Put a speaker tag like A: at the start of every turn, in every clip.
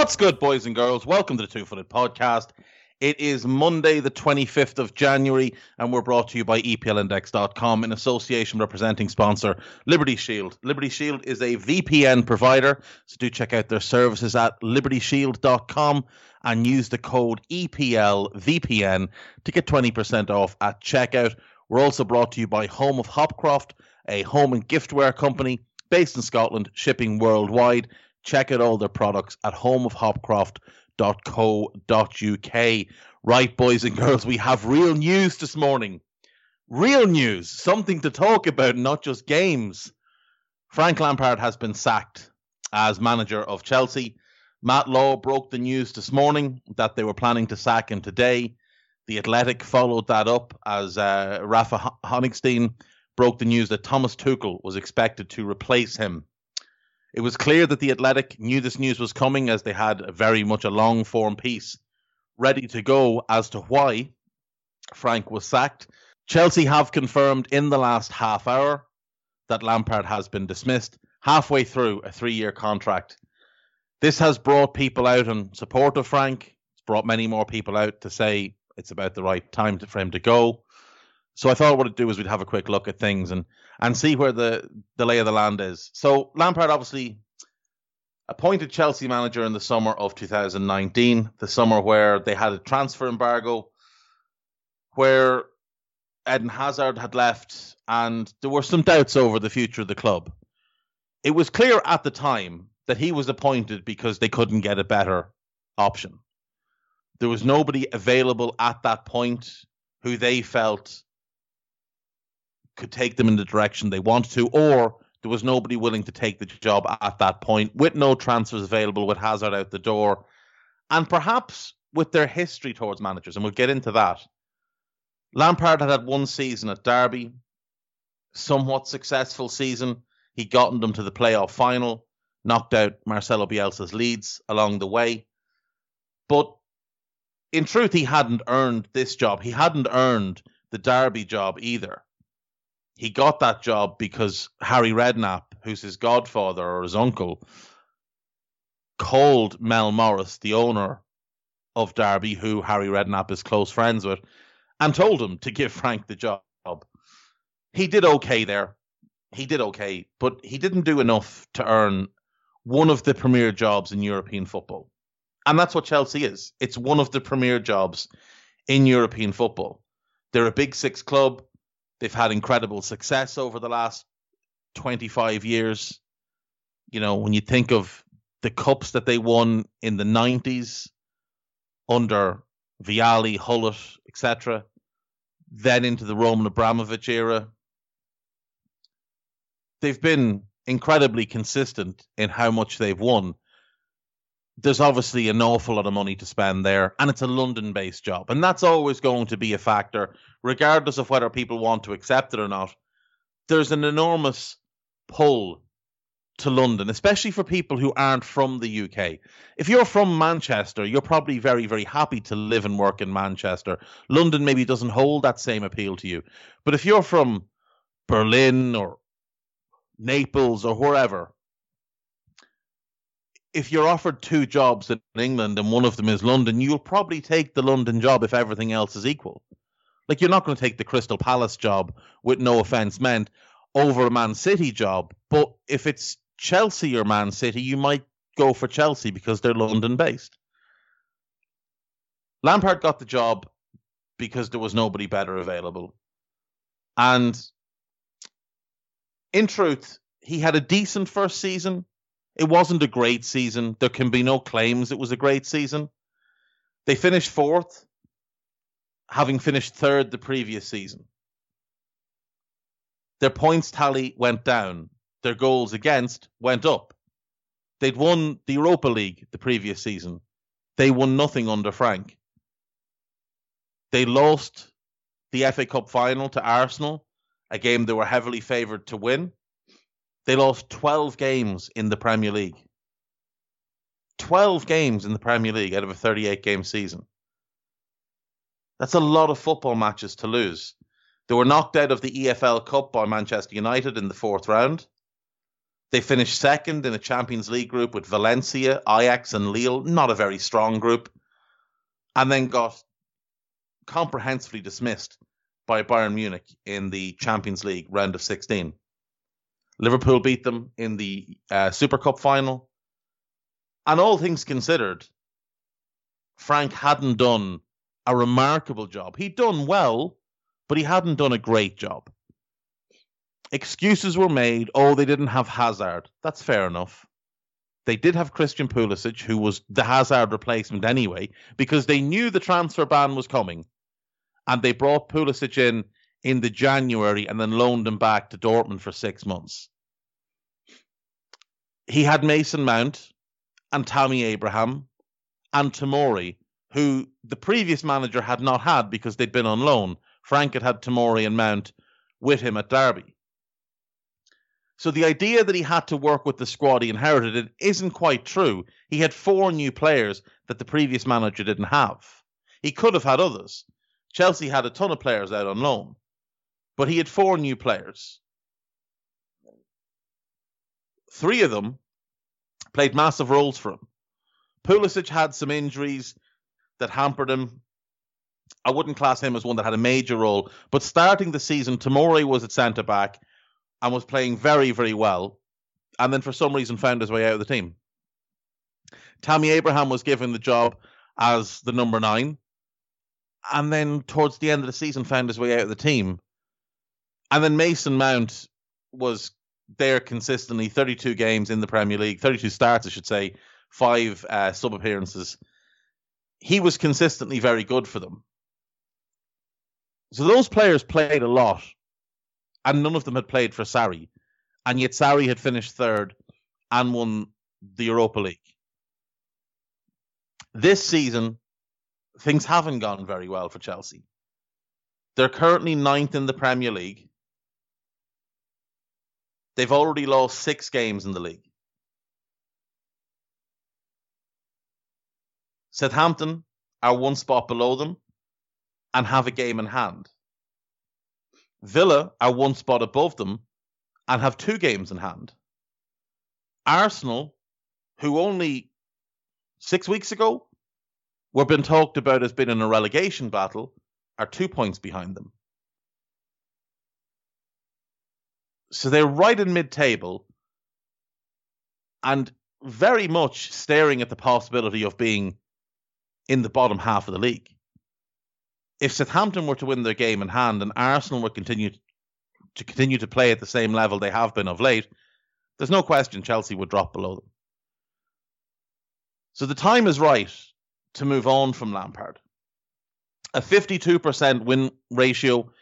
A: What's good, boys and girls? Welcome to the Two Footed Podcast. It is Monday, the 25th of January, and we're brought to you by EPLindex.com in association representing sponsor Liberty Shield. Liberty Shield is a VPN provider, so do check out their services at libertyshield.com and use the code EPLVPN to get 20% off at checkout. We're also brought to you by Home of Hopcroft, a home and giftware company based in Scotland, shipping worldwide. Check out all their products at homeofhopcroft.co.uk. Right, boys and girls, we have real news this morning. Real news, something to talk about, not just games. Frank Lampard has been sacked as manager of Chelsea. Matt Law broke the news this morning that they were planning to sack him today. The Athletic followed that up as uh, Rafa Honigstein broke the news that Thomas Tuchel was expected to replace him. It was clear that the Athletic knew this news was coming as they had very much a long form piece ready to go as to why Frank was sacked. Chelsea have confirmed in the last half hour that Lampard has been dismissed halfway through a three year contract. This has brought people out in support of Frank. It's brought many more people out to say it's about the right time for him to go. So I thought what I'd do is we'd have a quick look at things and and see where the, the lay of the land is. So Lampard obviously appointed Chelsea manager in the summer of 2019, the summer where they had a transfer embargo, where Eden Hazard had left, and there were some doubts over the future of the club. It was clear at the time that he was appointed because they couldn't get a better option. There was nobody available at that point who they felt could take them in the direction they wanted to, or there was nobody willing to take the job at that point, with no transfers available, with Hazard out the door, and perhaps with their history towards managers, and we'll get into that. Lampard had had one season at Derby, somewhat successful season. He'd gotten them to the playoff final, knocked out Marcelo Bielsa's Leeds along the way. But in truth, he hadn't earned this job. He hadn't earned the Derby job either he got that job because Harry Redknapp, who's his godfather or his uncle, called Mel Morris, the owner of Derby, who Harry Redknapp is close friends with, and told him to give Frank the job. He did okay there. He did okay, but he didn't do enough to earn one of the premier jobs in European football. And that's what Chelsea is. It's one of the premier jobs in European football. They're a big six club They've had incredible success over the last 25 years. You know, when you think of the cups that they won in the 90s under Vialli, Gullit, etc., then into the Roman Abramovich era, they've been incredibly consistent in how much they've won. There's obviously an awful lot of money to spend there, and it's a London based job. And that's always going to be a factor, regardless of whether people want to accept it or not. There's an enormous pull to London, especially for people who aren't from the UK. If you're from Manchester, you're probably very, very happy to live and work in Manchester. London maybe doesn't hold that same appeal to you. But if you're from Berlin or Naples or wherever, if you're offered two jobs in England and one of them is London, you'll probably take the London job if everything else is equal. Like you're not going to take the Crystal Palace job, with no offense meant, over a Man City job. But if it's Chelsea or Man City, you might go for Chelsea because they're London based. Lampard got the job because there was nobody better available. And in truth, he had a decent first season. It wasn't a great season. There can be no claims it was a great season. They finished fourth, having finished third the previous season. Their points tally went down. Their goals against went up. They'd won the Europa League the previous season. They won nothing under Frank. They lost the FA Cup final to Arsenal a game they were heavily favoured to win. They lost 12 games in the Premier League. 12 games in the Premier League out of a 38 game season. That's a lot of football matches to lose. They were knocked out of the EFL Cup by Manchester United in the fourth round. They finished second in a Champions League group with Valencia, Ajax, and Lille. Not a very strong group. And then got comprehensively dismissed by Bayern Munich in the Champions League round of 16. Liverpool beat them in the uh, Super Cup final. And all things considered, Frank hadn't done a remarkable job. He'd done well, but he hadn't done a great job. Excuses were made. Oh, they didn't have Hazard. That's fair enough. They did have Christian Pulisic, who was the Hazard replacement anyway, because they knew the transfer ban was coming and they brought Pulisic in in the January and then loaned him back to Dortmund for six months. He had Mason Mount and Tammy Abraham and Tamori, who the previous manager had not had because they'd been on loan. Frank had had Tamori and Mount with him at Derby. So the idea that he had to work with the squad he inherited it isn't quite true. He had four new players that the previous manager didn't have. He could have had others. Chelsea had a ton of players out on loan, but he had four new players. Three of them played massive roles for him. Pulisic had some injuries that hampered him. I wouldn't class him as one that had a major role, but starting the season, Tamori was at centre back and was playing very, very well, and then for some reason found his way out of the team. Tammy Abraham was given the job as the number nine, and then towards the end of the season found his way out of the team. And then Mason Mount was there consistently, 32 games in the Premier League, 32 starts, I should say, five uh, sub appearances. He was consistently very good for them. So those players played a lot, and none of them had played for Sarri. And yet Sarri had finished third and won the Europa League. This season, things haven't gone very well for Chelsea. They're currently ninth in the Premier League. They've already lost six games in the league. Southampton are one spot below them and have a game in hand. Villa are one spot above them and have two games in hand. Arsenal, who only six weeks ago were being talked about as being in a relegation battle are two points behind them. So they're right in mid table and very much staring at the possibility of being in the bottom half of the league. If Southampton were to win their game in hand and Arsenal were continue to continue to play at the same level they have been of late, there's no question Chelsea would drop below them. So the time is right to move on from Lampard. A 52% win ratio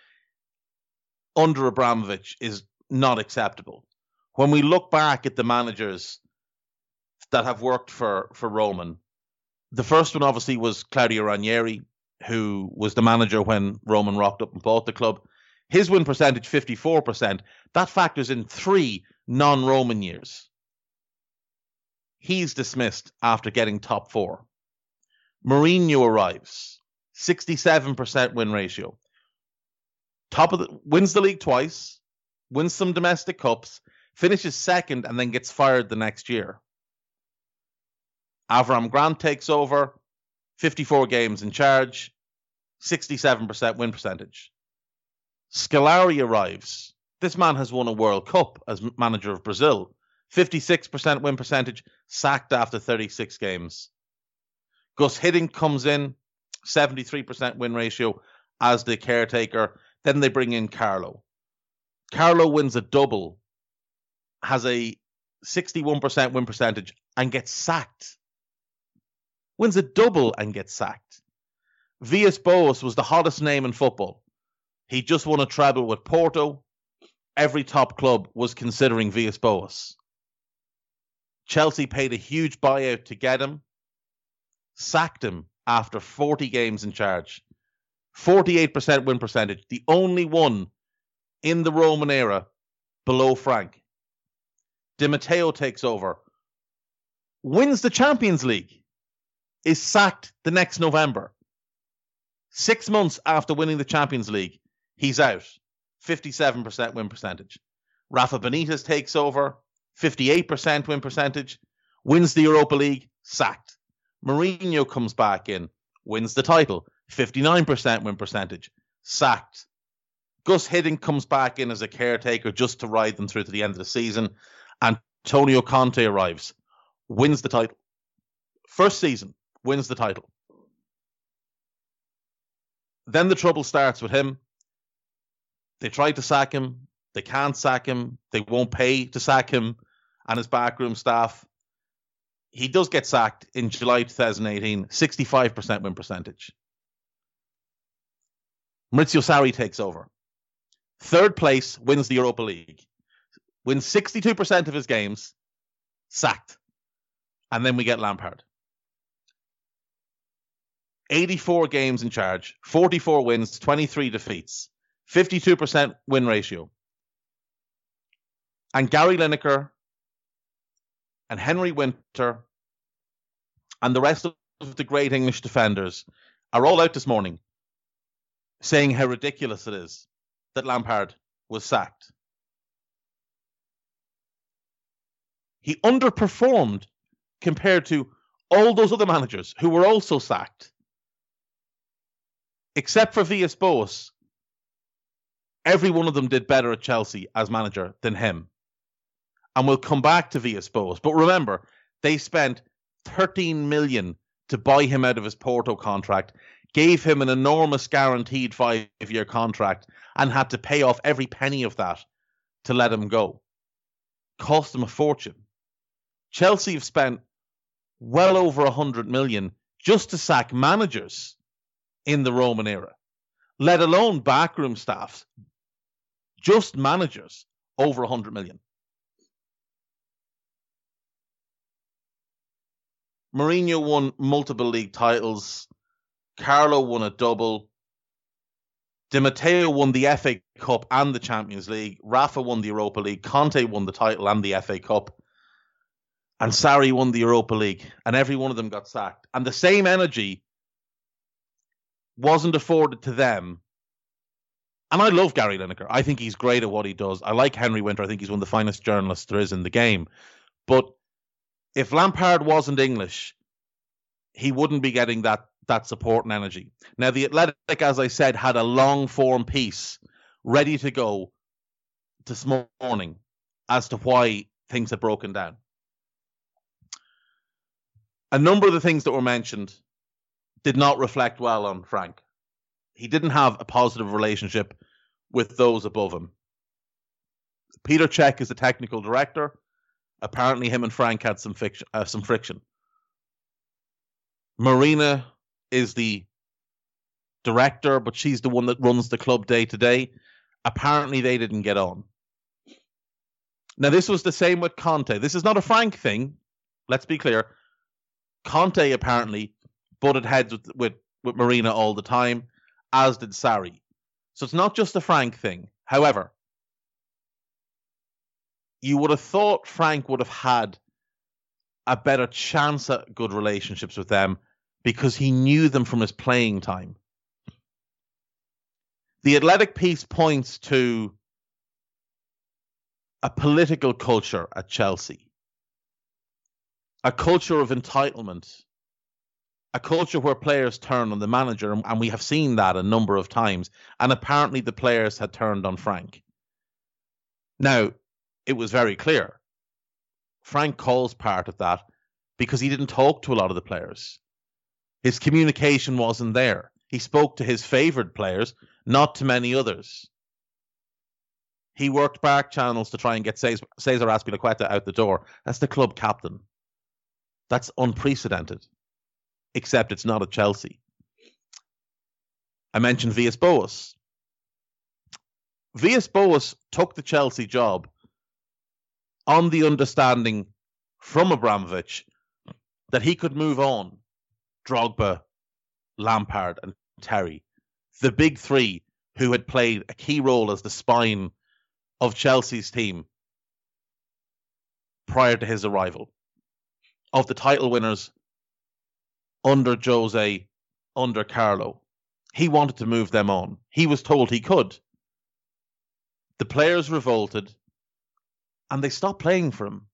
A: under Abramovich is not acceptable. When we look back at the managers that have worked for, for Roman, the first one obviously was Claudio Ranieri, who was the manager when Roman rocked up and bought the club. His win percentage, 54%. That factors in three non Roman years. He's dismissed after getting top four. Mourinho arrives, 67% win ratio. Top of the wins the league twice, wins some domestic cups, finishes second, and then gets fired the next year. Avram Grant takes over, 54 games in charge, 67% win percentage. Scolari arrives. This man has won a World Cup as manager of Brazil. 56% win percentage, sacked after 36 games. Guus Hiddink comes in, 73% win ratio as the caretaker. Then they bring in Carlo. Carlo wins a double, has a 61% win percentage, and gets sacked. Wins a double and gets sacked. Villas Boas was the hottest name in football. He just won a treble with Porto. Every top club was considering Villas Boas. Chelsea paid a huge buyout to get him, sacked him after 40 games in charge. 48% win percentage, the only one in the Roman era below Frank. Di Matteo takes over, wins the Champions League, is sacked the next November. Six months after winning the Champions League, he's out. 57% win percentage. Rafa Benitez takes over, 58% win percentage, wins the Europa League, sacked. Mourinho comes back in, wins the title, 59% win percentage, sacked. Guus Hiddink comes back in as a caretaker just to ride them through to the end of the season. Antonio Conte arrives, wins the title. First season, wins the title. Then the trouble starts with him. They try to sack him. They can't sack him. They won't pay to sack him and his backroom staff. He does get sacked in July 2018, 65% win percentage. Maurizio Sarri takes over. Third place wins the Europa League. Wins 62% of his games, sacked. And then we get Lampard. 84 games in charge, 44 wins, 23 defeats, 52% win ratio. And Gary Lineker and Henry Winter and the rest of the great English defenders are all out this morning saying how ridiculous it is that Lampard was sacked. He underperformed compared to all those other managers who were also sacked. Except for Villas Boas, every one of them did better at Chelsea as manager than him and we'll come back to Villas Boas. But remember, they spent 13 million to buy him out of his Porto contract, gave him an enormous guaranteed five-year contract, and had to pay off every penny of that to let him go. Cost him a fortune. Chelsea have spent well over 100 million just to sack managers in the Roman era, let alone backroom staffs. Just managers over 100 million. Mourinho won multiple league titles. Carlo won a double. Di Matteo won the FA Cup and the Champions League. Rafa won the Europa League. Conte won the title and the FA Cup. And Sarri won the Europa League. And every one of them got sacked. And the same energy wasn't afforded to them. And I love Gary Lineker. I think he's great at what he does. I like Henry Winter. I think he's one of the finest journalists there is in the game. But if Lampard wasn't English, he wouldn't be getting that that support and energy. Now, the Athletic, as I said, had a long form piece ready to go this morning as to why things had broken down. A number of the things that were mentioned did not reflect well on Frank. He didn't have a positive relationship with those above him. Peter Cech is the technical director. Apparently, him and Frank had some fiction, uh, some friction. Marina is the director, but she's the one that runs the club day to day. Apparently, they didn't get on. Now, this was the same with Conte. This is not a Frank thing. Let's be clear. Conte apparently butted heads with, with, with Marina all the time, as did Sarri. So it's not just a Frank thing. However, you would have thought Frank would have had a better chance at good relationships with them because he knew them from his playing time. The Athletic piece points to a political culture at Chelsea, a culture of entitlement, a culture where players turn on the manager, and we have seen that a number of times. And apparently, the players had turned on Frank. Now, it was very clear. Frank calls part of that because he didn't talk to a lot of the players. His communication wasn't there. He spoke to his favoured players, not to many others. He worked back channels to try and get Cesar Azpilicueta out the door. That's the club captain. That's unprecedented, except it's not at Chelsea. I mentioned Villas Boas. Villas Boas took the Chelsea job on the understanding from Abramovich that he could move on Drogba, Lampard, and Terry, the big three who had played a key role as the spine of Chelsea's team prior to his arrival. Of the title winners under Jose, under Carlo, he wanted to move them on. He was told he could. The players revolted and they stopped playing for him.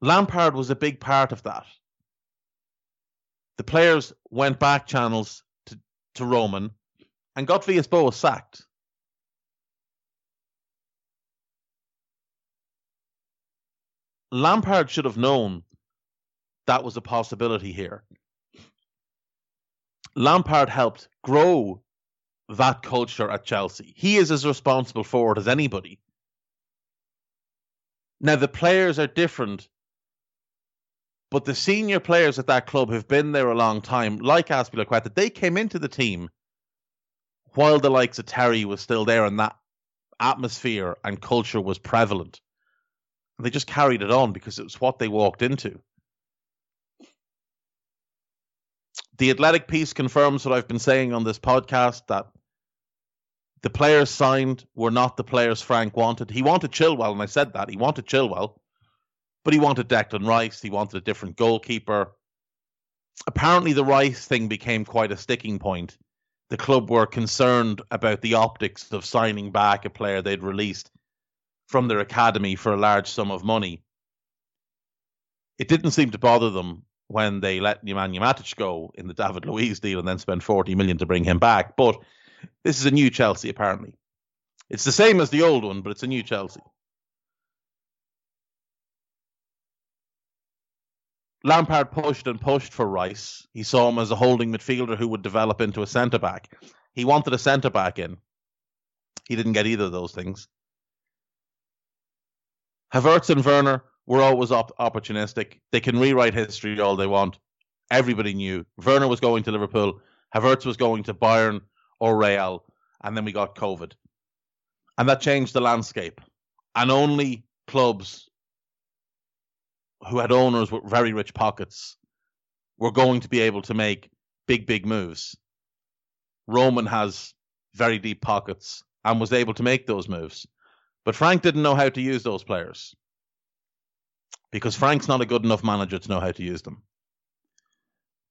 A: Lampard was a big part of that. The players went back channels to, to Roman and got Villas Boas sacked. Lampard should have known that was a possibility here. Lampard helped grow that culture at Chelsea. He is as responsible for it as anybody. Now, the players are different, but the senior players at that club have been there a long time, like Azpilicueta. They came into the team while the likes of Terry was still there and that atmosphere and culture was prevalent. And they just carried it on because it was what they walked into. The Athletic piece confirms what I've been saying on this podcast that the players signed were not the players Frank wanted. He wanted Chilwell, and I said that. He wanted Chilwell, but he wanted Declan Rice. He wanted a different goalkeeper. Apparently, the Rice thing became quite a sticking point. The club were concerned about the optics of signing back a player they'd released from their academy for a large sum of money. It didn't seem to bother them when they let Nemanja Matic go in the David Luiz deal and then spent 40 million to bring him back. But this is a new Chelsea, apparently. It's the same as the old one, but it's a new Chelsea. Lampard pushed and pushed for Rice. He saw him as a holding midfielder who would develop into a centre back. He wanted a centre back in. He didn't get either of those things. Havertz and Werner were always op- opportunistic. They can rewrite history all they want. Everybody knew Werner was going to Liverpool. Havertz was going to Bayern or Real, and then we got COVID, and that changed the landscape. And only clubs who had owners with very rich pockets were going to be able to make big, big moves. Roman has very deep pockets and was able to make those moves. But Frank didn't know how to use those players because Frank's not a good enough manager to know how to use them.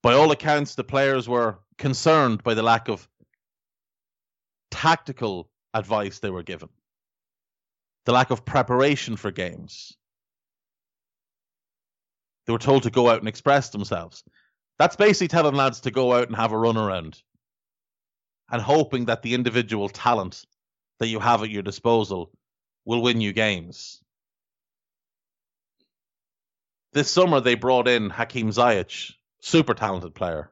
A: By all accounts, the players were concerned by the lack of tactical advice they were given, the lack of preparation for games. They were told to go out and express themselves. That's basically telling lads to go out and have a run around and hoping that the individual talent that you have at your disposal will win you games. This summer they brought in Hakim Ziyech, super talented player.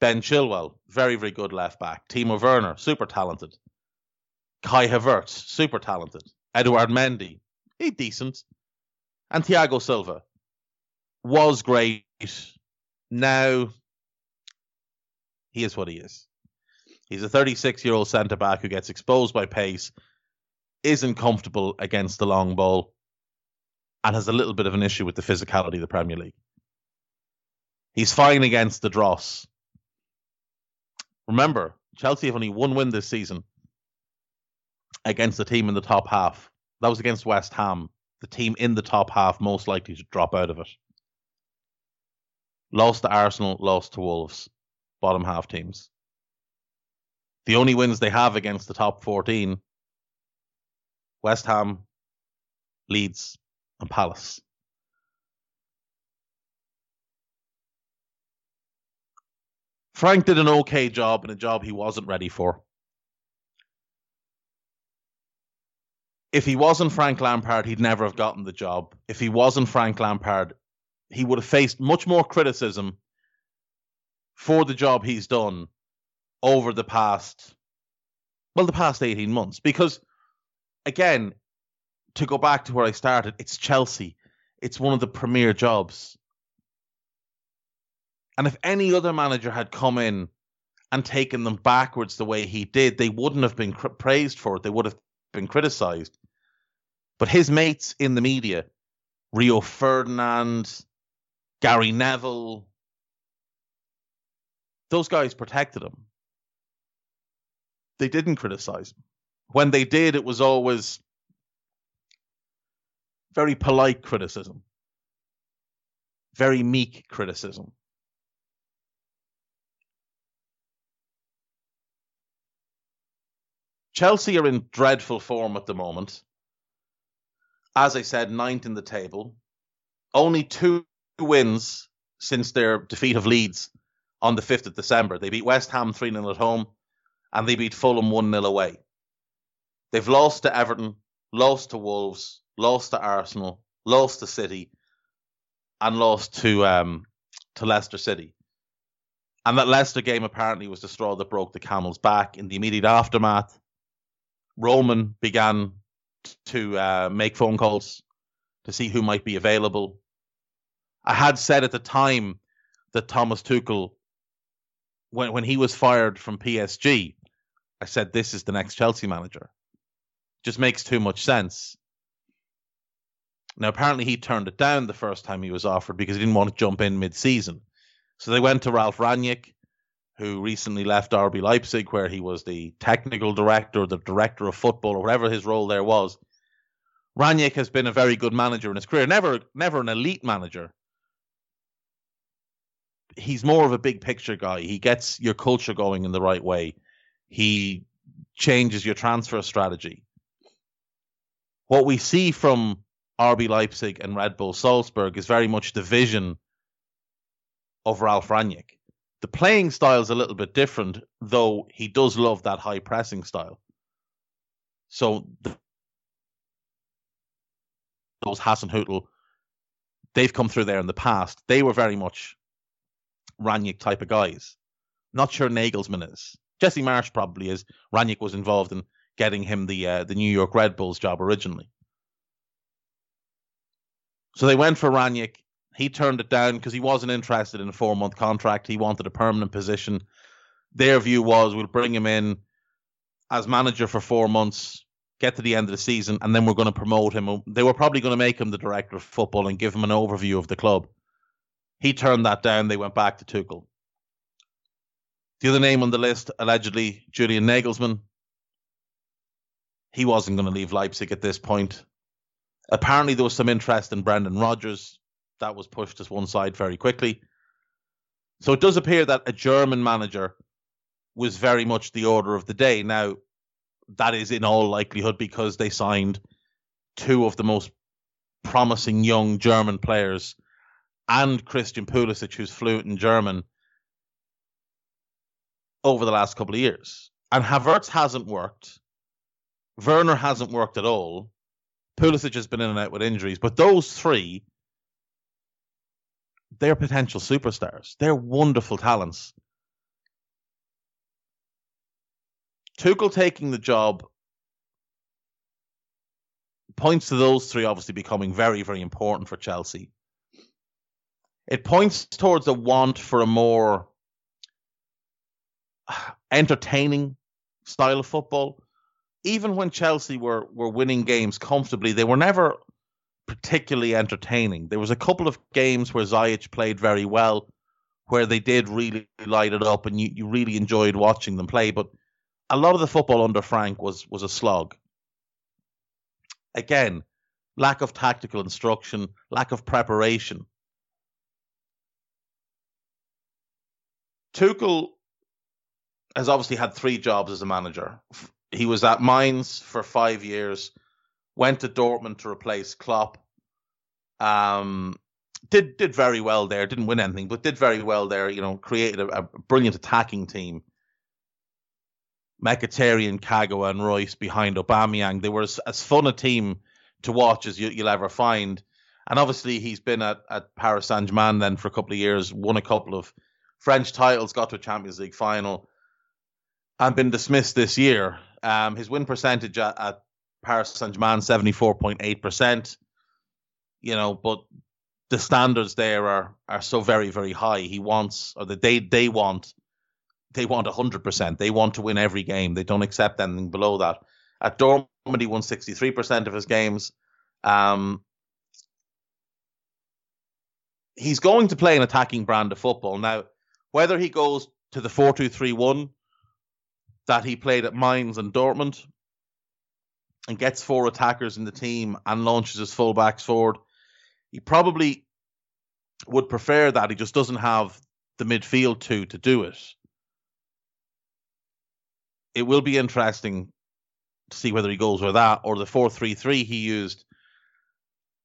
A: Ben Chilwell, very, very good left back. Timo Werner, super talented. Kai Havertz, super talented. Edouard Mendy, he decent. And Thiago Silva was great. Now he is what he is. He's a 36 year old centre back who gets exposed by pace, isn't comfortable against the long ball, and has a little bit of an issue with the physicality of the Premier League. He's fine against the dross. Remember, Chelsea have only one win this season against the team in the top half. That was against West Ham, the team in the top half most likely to drop out of it. Lost to Arsenal, lost to Wolves, bottom half teams. The only wins they have against the top 14 West Ham, Leeds, and Palace. Frank did an okay job and a job he wasn't ready for. If he wasn't Frank Lampard, he'd never have gotten the job. If he wasn't Frank Lampard, he would have faced much more criticism for the job he's done over the past well the past 18 months. Because again to go back to where I started it's Chelsea. It's one of the premier jobs. And if any other manager had come in and taken them backwards the way he did they wouldn't have been cr- praised for it. They would have been criticized but his mates in the media Rio Ferdinand Gary Neville those guys protected him. They didn't criticize him. When they did, it was always very polite criticism, very meek criticism. Chelsea are in dreadful form at the moment. As I said, ninth in the table. Only two wins since their defeat of Leeds on the 5th of December. They beat West Ham 3 0 at home and they beat Fulham 1 0 away. They've lost to Everton, lost to Wolves, lost to Arsenal, lost to City, and lost to um, to Leicester City. And that Leicester game apparently was the straw that broke the camel's back. In the immediate aftermath, Roman began to uh, make phone calls to see who might be available. I had said at the time that Thomas Tuchel when when he was fired from PSG, I said this is the next Chelsea manager. Just makes too much sense. Now apparently he turned it down the first time he was offered because he didn't want to jump in mid-season. So they went to Ralph Rangnick, who recently left RB Leipzig, where he was the technical director, the director of football, or whatever his role there was. Rangnick has been a very good manager in his career, never never an elite manager, he's more of a big picture guy. He gets your culture going in the right way. He changes your transfer strategy. What we see from RB Leipzig and Red Bull Salzburg is very much the vision of Ralf Rangnick. The playing style is a little bit different, though he does love that high pressing style. So the, those Hasenhüttl, they've come through there in the past. They were very much Rangnick type of guys. Not sure Nagelsmann is. Jesse Marsch probably is. Rangnick was involved in getting him the uh, the New York Red Bulls job originally. So they went for Rangnick. He turned it down because he wasn't interested in a four month contract. He wanted a permanent position. Their view was we'll bring him in as manager for four months, get to the end of the season, and then we're going to promote him. They were probably going to make him the director of football and give him an overview of the club. He turned that down. They went back to Tuchel. The other name on the list, allegedly, Julian Nagelsmann. He wasn't going to leave Leipzig at this point. Apparently, there was some interest in Brendan Rodgers. That was pushed to one side very quickly. So it does appear that a German manager was very much the order of the day. Now, that is in all likelihood because they signed two of the most promising young German players and Christian Pulisic, who's fluent in German, over the last couple of years. And Havertz hasn't worked. Werner hasn't worked at all. Pulisic has been in and out with injuries. But those three, they're potential superstars. They're wonderful talents. Tuchel taking the job points to those three obviously becoming very, very important for Chelsea. It points towards a want for a more entertaining style of football. Even when Chelsea were were winning games comfortably, they were never particularly entertaining. There was a couple of games where Ziyech played very well, where they did really light it up, and you, you really enjoyed watching them play. But a lot of the football under Frank was was a slog. Again, lack of tactical instruction, lack of preparation. Tuchel has obviously had three jobs as a manager. He was at Mainz for five years, went to Dortmund to replace Klopp. Um, did did very well there. Didn't win anything, but did very well there. You know, created a, a brilliant attacking team. Mkhitaryan, Kagawa, and Reus behind Aubameyang. They were as, as fun a team to watch as you, will ever find. And obviously, he's been at, at Paris Saint Germain then for a couple of years, won a couple of French titles, got to a Champions League final, and been dismissed this year. Um, his win percentage at, at Paris Saint Germain, 74.8%. You know, but the standards there are are so very, very high. He wants, or the they, they want, they want 100%. They want to win every game. They don't accept anything below that. At Dortmund, he won 63% of his games. Um, he's going to play an attacking brand of football. Now, whether he goes to the 4 2 3 1 that he played at Mainz and Dortmund and gets four attackers in the team and launches his fullbacks forward, he probably would prefer that. He just doesn't have the midfield two to do it. It will be interesting to see whether he goes with that or the 4 3 3 he used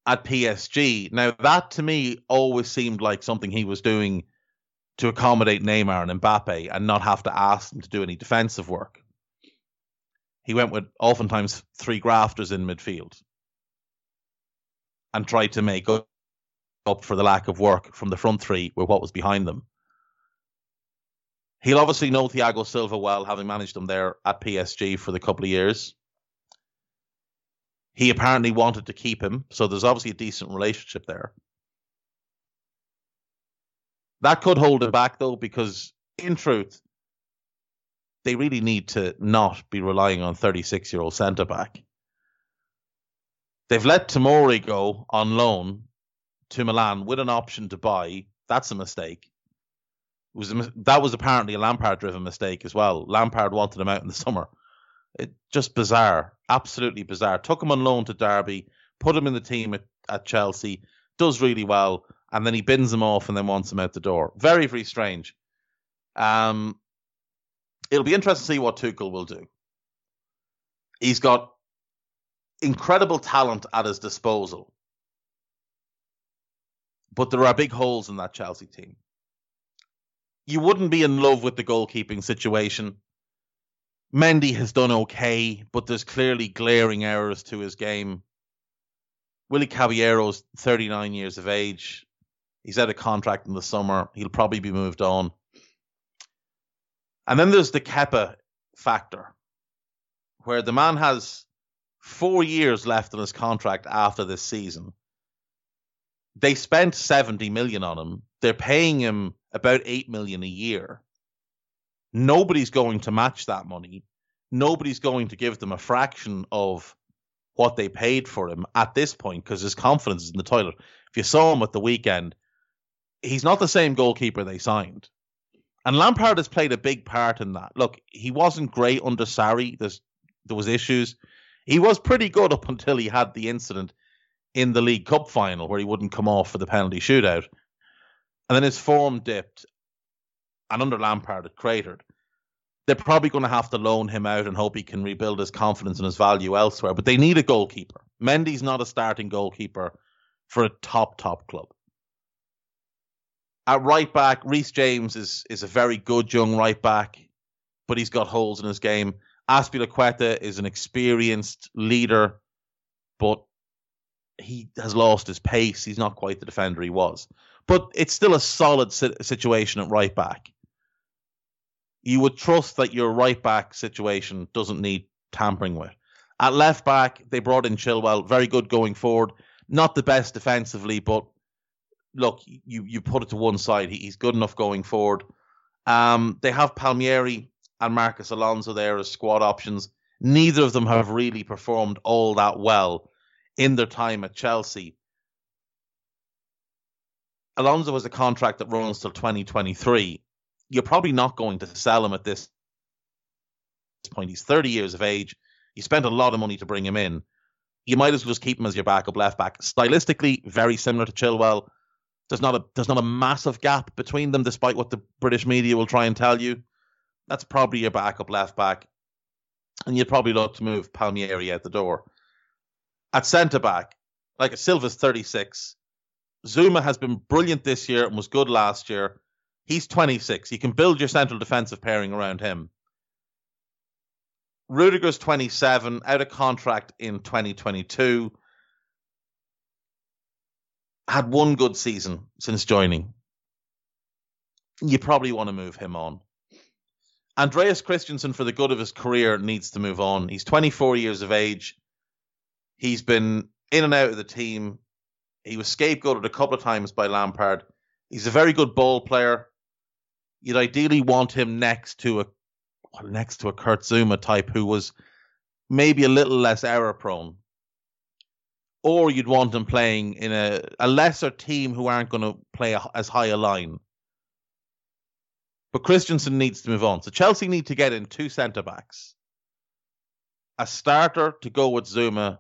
A: at PSG. Now, that to me always seemed like something he was doing to accommodate Neymar and Mbappe and not have to ask them to do any defensive work. He went with oftentimes three grafters in midfield and tried to make up for the lack of work from the front three with what was behind them. He'll obviously know Thiago Silva well, having managed him there at PSG for the couple of years. He apparently wanted to keep him, so there's obviously a decent relationship there. That could hold him back though, because in truth, they really need to not be relying on 36 year old centre back. They've let Tamori go on loan to Milan with an option to buy. That's a mistake It was a, that was apparently a Lampard driven mistake as well. Lampard wanted him out in the summer. It just bizarre, absolutely bizarre. Took him on loan to Derby, put him in the team at, at Chelsea, does really well, and then he bins him off and then wants him out the door. Very, very strange. Um, it'll be interesting to see what Tuchel will do. He's got incredible talent at his disposal, but there are big holes in that Chelsea team you wouldn't be in love with the goalkeeping situation. Mendy has done okay, but there's clearly glaring errors to his game. Willy Caballero's 39 years of age. He's out of contract in the summer. He'll probably be moved on. And then there's the Kepa factor, where the man has four years left on his contract after this season. They spent 70 million on him. They're paying him about 8 million a year. Nobody's going to match that money. Nobody's going to give them a fraction of what they paid for him at this point because his confidence is in the toilet. If you saw him at the weekend, he's not the same goalkeeper they signed. And Lampard has played a big part in that. Look, he wasn't great under Sarri. There's, there was issues. He was pretty good up until he had the incident in the League Cup final where he wouldn't come off for the penalty shootout and then his form dipped, and under Lampard it cratered. They're probably going to have to loan him out and hope he can rebuild his confidence and his value elsewhere. But they need a goalkeeper. Mendy's not a starting goalkeeper for a top top club. At right back, Reece James is is a very good young right back, but he's got holes in his game. Azpilicueta is an experienced leader, but he has lost his pace. He's not quite the defender he was but it's still a solid situation at right back. You would trust that your right back situation doesn't need tampering with. At left back, they brought in Chilwell, very good going forward. Not the best defensively, but look, you you put it to one side. he's good enough going forward. Um, they have Palmieri and Marcos Alonso there as squad options. Neither of them have really performed all that well in their time at Chelsea. Alonso has a contract that runs till 2023. You're probably not going to sell him at this point. He's 30 years of age. You spent a lot of money to bring him in. You might as well just keep him as your backup left back. Stylistically, very similar to Chilwell. There's not a there's not a massive gap between them, despite what the British media will try and tell you. That's probably your backup left back, and you'd probably look to move Palmieri out the door. At centre back, like a Silva's 36. Zouma has been brilliant this year and was good last year. He's 26. You can build your central defensive pairing around him. Rudiger's 27, out of contract in 2022 had one good season since joining. You probably want to move him on. Andreas Christensen, for the good of his career, needs to move on. He's 24 years of age. He's been in and out of the team. He was scapegoated a couple of times by Lampard. He's a very good ball player. You'd ideally want him next to a next to a Kurt Zouma type who was maybe a little less error prone or you'd want them playing in a, a lesser team who aren't going to play a, as high a line. But Christensen needs to move on. So Chelsea need to get in two centre backs, a starter to go with Zouma,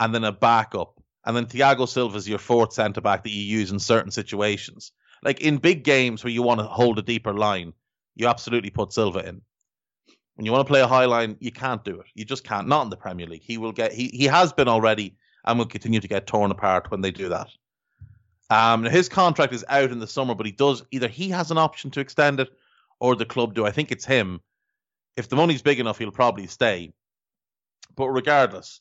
A: and then a backup. And then Thiago Silva is your fourth centre back that you use in certain situations. Like in big games where you want to hold a deeper line, you absolutely put Silva in. When you want to play a high line, you can't do it. You just can't. Not in the Premier League. He will get. He he has been already and will continue to get torn apart when they do that. Um, his contract is out in the summer, but he does either he has an option to extend it or the club do. I think it's him. If the money's big enough, he'll probably stay. But regardless,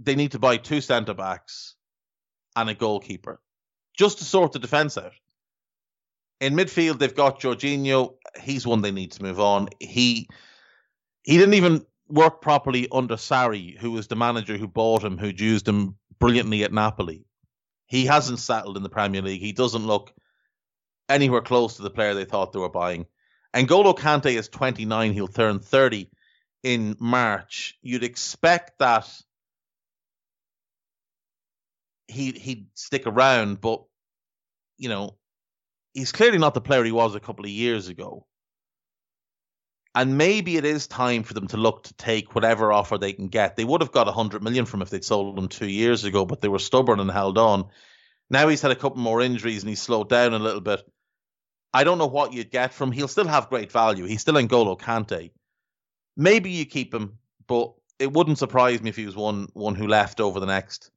A: they need to buy two centre backs and a goalkeeper just to sort the defence out. In midfield, they've got Jorginho. He's one they need to move on. He he didn't even work properly under Sarri, who was the manager who bought him, who'd used him brilliantly at Napoli. He hasn't settled in the Premier League. He doesn't look anywhere close to the player they thought they were buying. And Golo Kante is 29. He'll turn 30 in March. You'd expect that he he'd stick around, but you know, he's clearly not the player he was a couple of years ago. And maybe it is time for them to look to take whatever offer they can get. They would have got 100 million from if they'd sold him two years ago, but they were stubborn and held on. Now he's had a couple more injuries and he's slowed down a little bit. I don't know what you'd get from. He'll still have great value. He's still N'Golo Kante. Maybe you keep him, but it wouldn't surprise me if he was one one who left over the next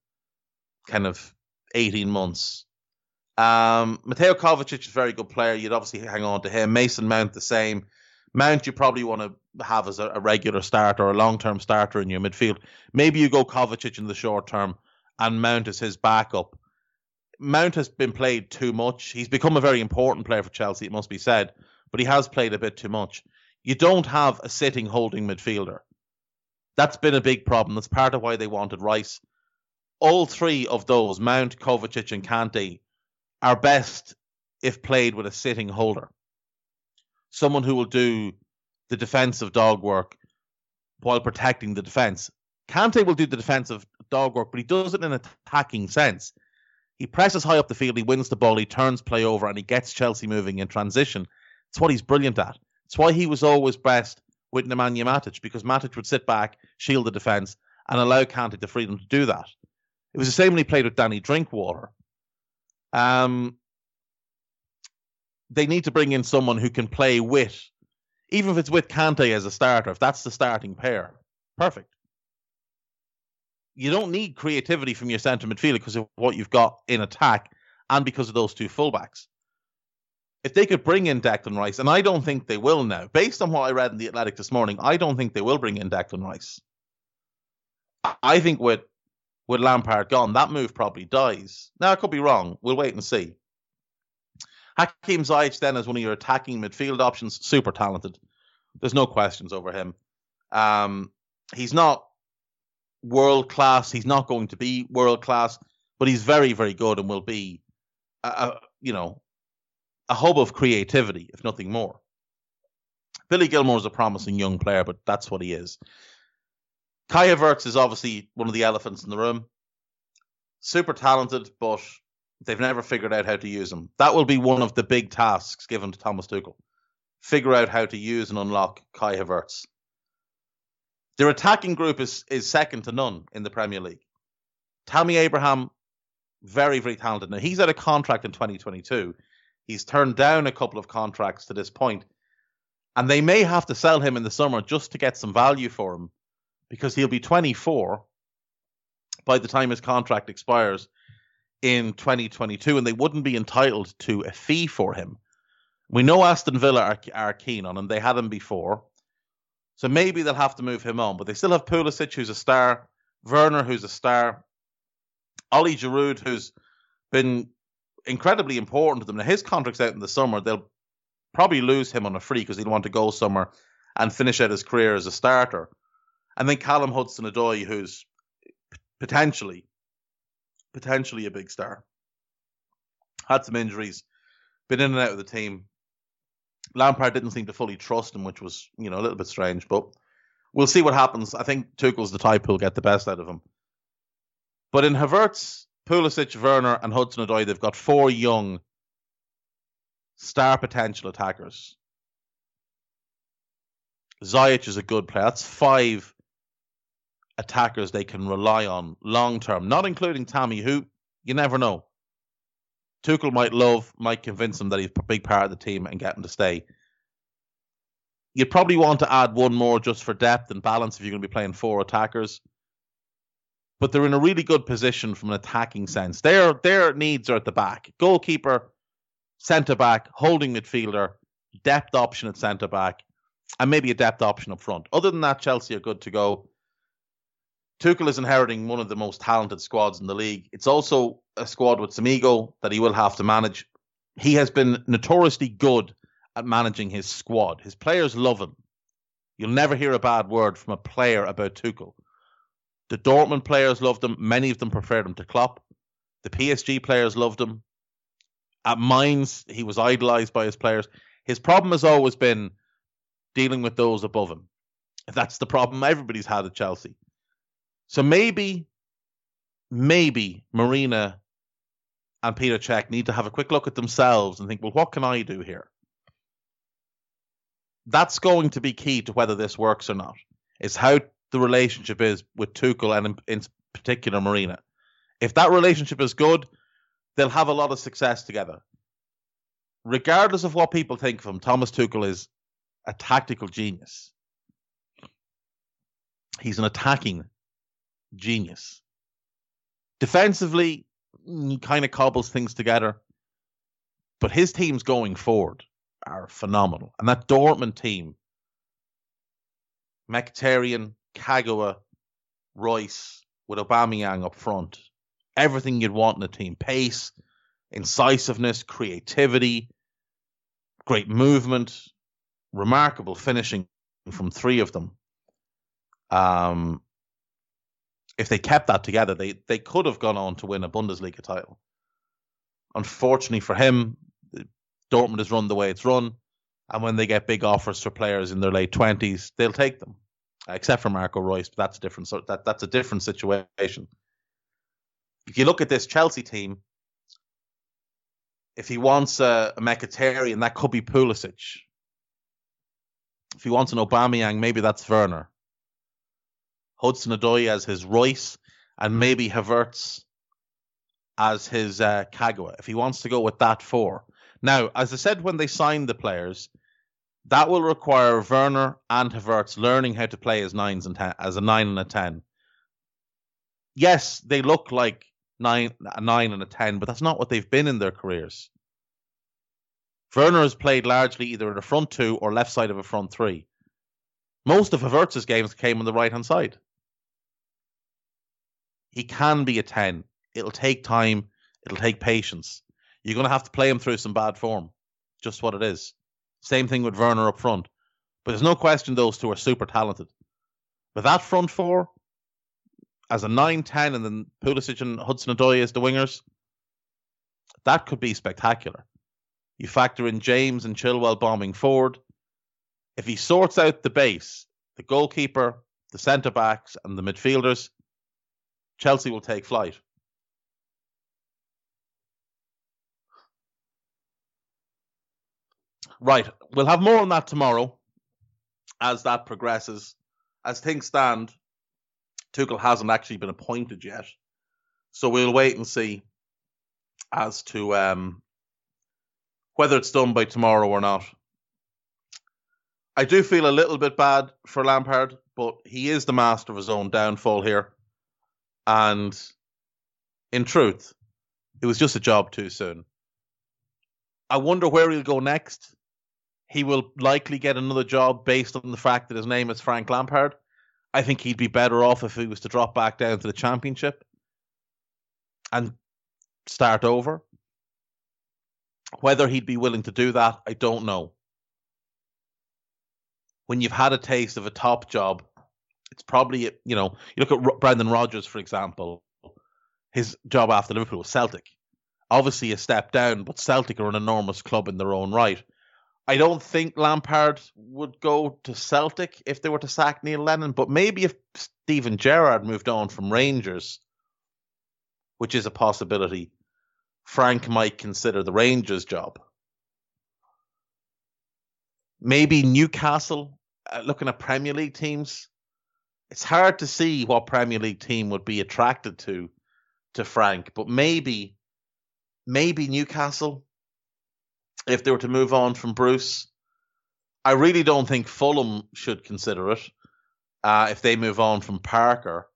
A: kind of 18 months. Um, Mateo Kovacic is a very good player. You'd obviously hang on to him. Mason Mount the same. Mount, you probably want to have as a, a regular starter or a long term starter in your midfield. Maybe you go Kovacic in the short term and Mount as his backup. Mount has been played too much. He's become a very important player for Chelsea, it must be said, but he has played a bit too much. You don't have a sitting holding midfielder. That's been a big problem. That's part of why they wanted Rice. All three of those, Mount, Kovacic, and Kante, are best if played with a sitting holder someone who will do the defensive dog work while protecting the defense. Kante will do the defensive dog work, but he does it in an attacking sense. He presses high up the field, he wins the ball, he turns play over, and he gets Chelsea moving in transition. It's what he's brilliant at. It's why he was always best with Nemanja Matic, because Matic would sit back, shield the defense, and allow Kante the freedom to do that. It was the same when he played with Danny Drinkwater. Um, they need to bring in someone who can play with, even if it's with Kante as a starter, if that's the starting pair. Perfect. You don't need creativity from your centre midfielder because of what you've got in attack and because of those two fullbacks. If they could bring in Declan Rice, and I don't think they will now, based on what I read in the Athletic this morning, I don't think they will bring in Declan Rice. I think with with Lampard gone, that move probably dies. Now I could be wrong. We'll wait and see. Hakim Ziyech then is one of your attacking midfield options, super talented. There's no questions over him. Um, he's not world class. He's not going to be world class, but he's very, very good and will be, a, a, you know, a hub of creativity, if nothing more. Billy Gilmour is a promising young player, but that's what he is. Kai Havertz is obviously one of the elephants in the room. Super talented, but they've never figured out how to use him. That will be one of the big tasks given to Thomas Tuchel. Figure out how to use and unlock Kai Havertz. Their attacking group is is second to none in the Premier League. Tammy Abraham, very, very talented. Now he's out of contract in 2022. He's turned down a couple of contracts to this point, and they may have to sell him in the summer just to get some value for him because he'll be 24 by the time his contract expires in 2022, and they wouldn't be entitled to a fee for him. We know Aston Villa are, are keen on him. They had him before. So maybe they'll have to move him on. But they still have Pulisic, who's a star, Werner, who's a star, Ollie Giroud, who's been incredibly important to them. Now, his contract's out in the summer. They'll probably lose him on a free because he'll want to go somewhere and finish out his career as a starter. And then Callum Hudson Odoi, who's potentially, potentially a big star. Had some injuries, been in and out of the team. Lampard didn't seem to fully trust him, which was, you know, a little bit strange, but we'll see what happens. I think Tuchel's the type who'll get the best out of him. But in Havertz, Pulisic, Werner, and Hudson Odoi, they've got four young star potential attackers. Ziyech is a good player. That's five attackers they can rely on long term, not including Tammy, who you never know. Tuchel might love, might convince him that he's a big part of the team and get him to stay. You'd probably want to add one more just for depth and balance if you're going to be playing four attackers. But they're in a really good position from an attacking sense. Their their needs are at the back. Goalkeeper, centre back, holding midfielder, depth option at centre back, and maybe a depth option up front. Other than that, Chelsea are good to go. Tuchel is inheriting one of the most talented squads in the league. It's also a squad with some ego that he will have to manage. He has been notoriously good at managing his squad. His players love him. You'll never hear a bad word from a player about Tuchel. The Dortmund players loved him. Many of them preferred him to Klopp. The PSG players loved him. At Mainz, he was idolized by his players. His problem has always been dealing with those above him. That's the problem everybody's had at Chelsea. So maybe, maybe Marina and Peter Cech need to have a quick look at themselves and think, well, what can I do here? That's going to be key to whether this works or not. Is how the relationship is with Tuchel and in, in particular Marina. If that relationship is good, they'll have a lot of success together. Regardless of what people think of him, Thomas Tuchel is a tactical genius. He's an attacking genius. Defensively, he kind of cobbles things together. But his teams going forward are phenomenal. And that Dortmund team, Mkhitaryan, Kagawa, Reus, with Aubameyang up front, everything you'd want in a team. Pace, incisiveness, creativity, great movement, remarkable finishing from three of them. Um, if they kept that together, they they could have gone on to win a Bundesliga title. Unfortunately for him, Dortmund has run the way it's run, and when they get big offers for players in their late twenties, they'll take them. Except for Marco Reus, but that's a different sort. That that's a different situation. If you look at this Chelsea team, if he wants a, a Mkhitaryan, that could be Pulisic. If he wants an Aubameyang, maybe that's Werner. Hudson Odoi as his Reus, and maybe Havertz as his uh, Kagawa, if he wants to go with that four. Now, as I said when they signed the players, that will require Werner and Havertz learning how to play as nines and ten, as a nine and a ten. Yes, they look like nine, a nine and a ten, but that's not what they've been in their careers. Werner has played largely either in a front two or left side of a front three. Most of Havertz's games came on the right hand side. He can be a 10. It'll take time, it'll take patience. You're going to have to play him through some bad form. Just what it is. Same thing with Werner up front. But there's no question those two are super talented. But that front four, as a 9 10 and then Pulisic and Hudson Odoi as the wingers, that could be spectacular. You factor in James and Chilwell bombing forward. If he sorts out the base, the goalkeeper, the centre backs, and the midfielders, Chelsea will take flight. Right, we'll have more on that tomorrow as that progresses. As things stand, Tuchel hasn't actually been appointed yet, so we'll wait and see as to um, whether it's done by tomorrow or not. I do feel a little bit bad for Lampard, but he is the master of his own downfall here. And in truth, it was just a job too soon. I wonder where he'll go next. He will likely get another job based on the fact that his name is Frank Lampard. I think he'd be better off if he was to drop back down to the championship and start over. Whether he'd be willing to do that, I don't know. When you've had a taste of a top job, it's probably, you know, you look at Brendan Rodgers, for example, his job after Liverpool was Celtic. Obviously a step down, but Celtic are an enormous club in their own right. I don't think Lampard would go to Celtic if they were to sack Neil Lennon, but maybe if Steven Gerrard moved on from Rangers, which is a possibility, Frank might consider the Rangers job. Maybe Newcastle, uh, looking at Premier League teams, it's hard to see what Premier League team would be attracted to to Frank, but maybe maybe Newcastle if they were to move on from Bruce. I really don't think Fulham should consider it uh, if they move on from Parker.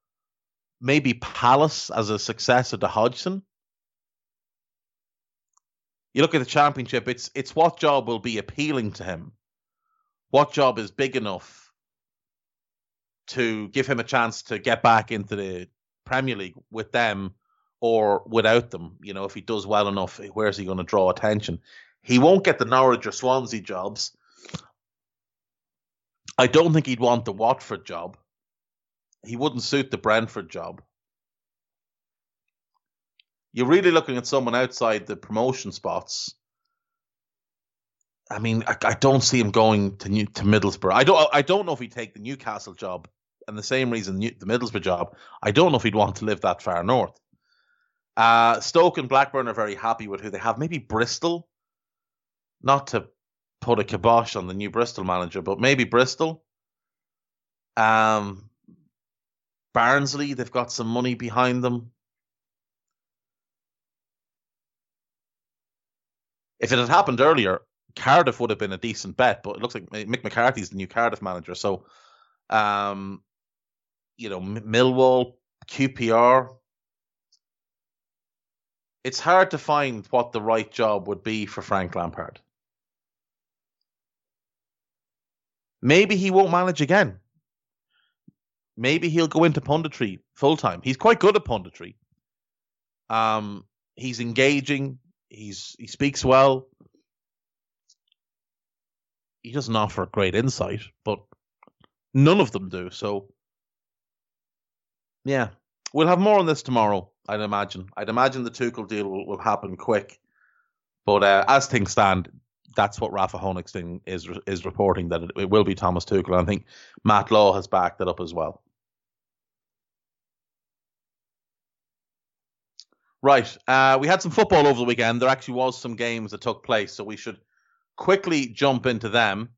A: Maybe Palace as a successor to Hodgson you look at the championship, it's it's what job will be appealing to him. What job is big enough to give him a chance to get back into the Premier League with them or without them? You know, if he does well enough, where's he going to draw attention? He won't get the Norwich or Swansea jobs. I don't think he'd want the Watford job. He wouldn't suit the Brentford job you're really looking at someone outside the promotion spots. I mean, I, I don't see him going to New, to Middlesbrough. I don't. I don't know if he'd take the Newcastle job, and the same reason the Middlesbrough job. I don't know if he'd want to live that far north. Uh, Stoke and Blackburn are very happy with who they have. Maybe Bristol, not to put a kibosh on the new Bristol manager, but maybe Bristol. Um, Barnsley, they've got some money behind them. if it had happened earlier, Cardiff would have been a decent bet, but it looks like Mick McCarthy's the new Cardiff manager. So, um, you know, Millwall, QPR. It's hard to find what the right job would be for Frank Lampard. Maybe he won't manage again. Maybe he'll go into punditry full time. He's quite good at punditry. Um, he's engaging. He's he speaks well. He doesn't offer great insight, but none of them do. So, yeah, we'll have more on this tomorrow. I'd imagine. I'd imagine the Tuchel deal will, will happen quick. But uh, as things stand, that's what Rafa Honigstein is is reporting that it, it will be Thomas Tuchel. And I think Matt Law has backed that up as well. Right. Uh, we had some football over the weekend. There actually was some games that took place, so we should quickly jump into them.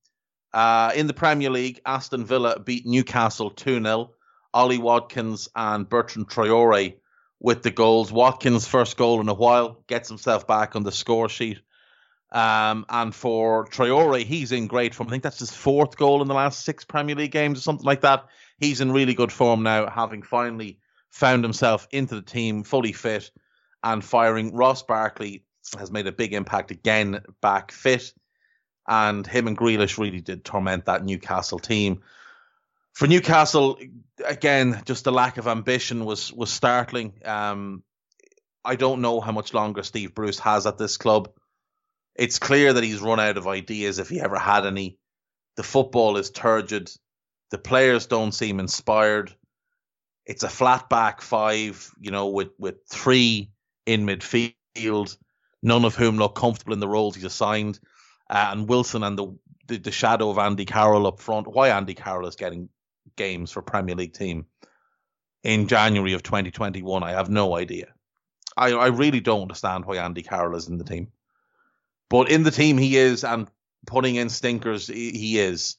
A: Uh, in the Premier League, Aston Villa beat Newcastle 2 0. Ollie Watkins and Bertrand Traore with the goals. Watkins' first goal in a while gets himself back on the score sheet. Um, and for Traore, he's in great form. I think that's his fourth goal in the last six Premier League games or something like that. He's in really good form now, having finally found himself into the team, fully fit and firing. Ross Barkley has made a big impact again, back fit, and him and Grealish really did torment that Newcastle team. For Newcastle, again, just the lack of ambition was was startling. Um, I don't know how much longer Steve Bruce has at this club. It's clear that he's run out of ideas if he ever had any. The football is turgid. The players don't seem inspired it's a flat back five, you know, with with three in midfield, none of whom look comfortable in the roles he's assigned, uh, and Wilson and the, the the shadow of Andy Carroll up front. Why Andy Carroll is getting games for Premier League team in January of 2021, I have no idea. I I really don't understand why Andy Carroll is in the team, but in the team he is, and putting in stinkers he, is.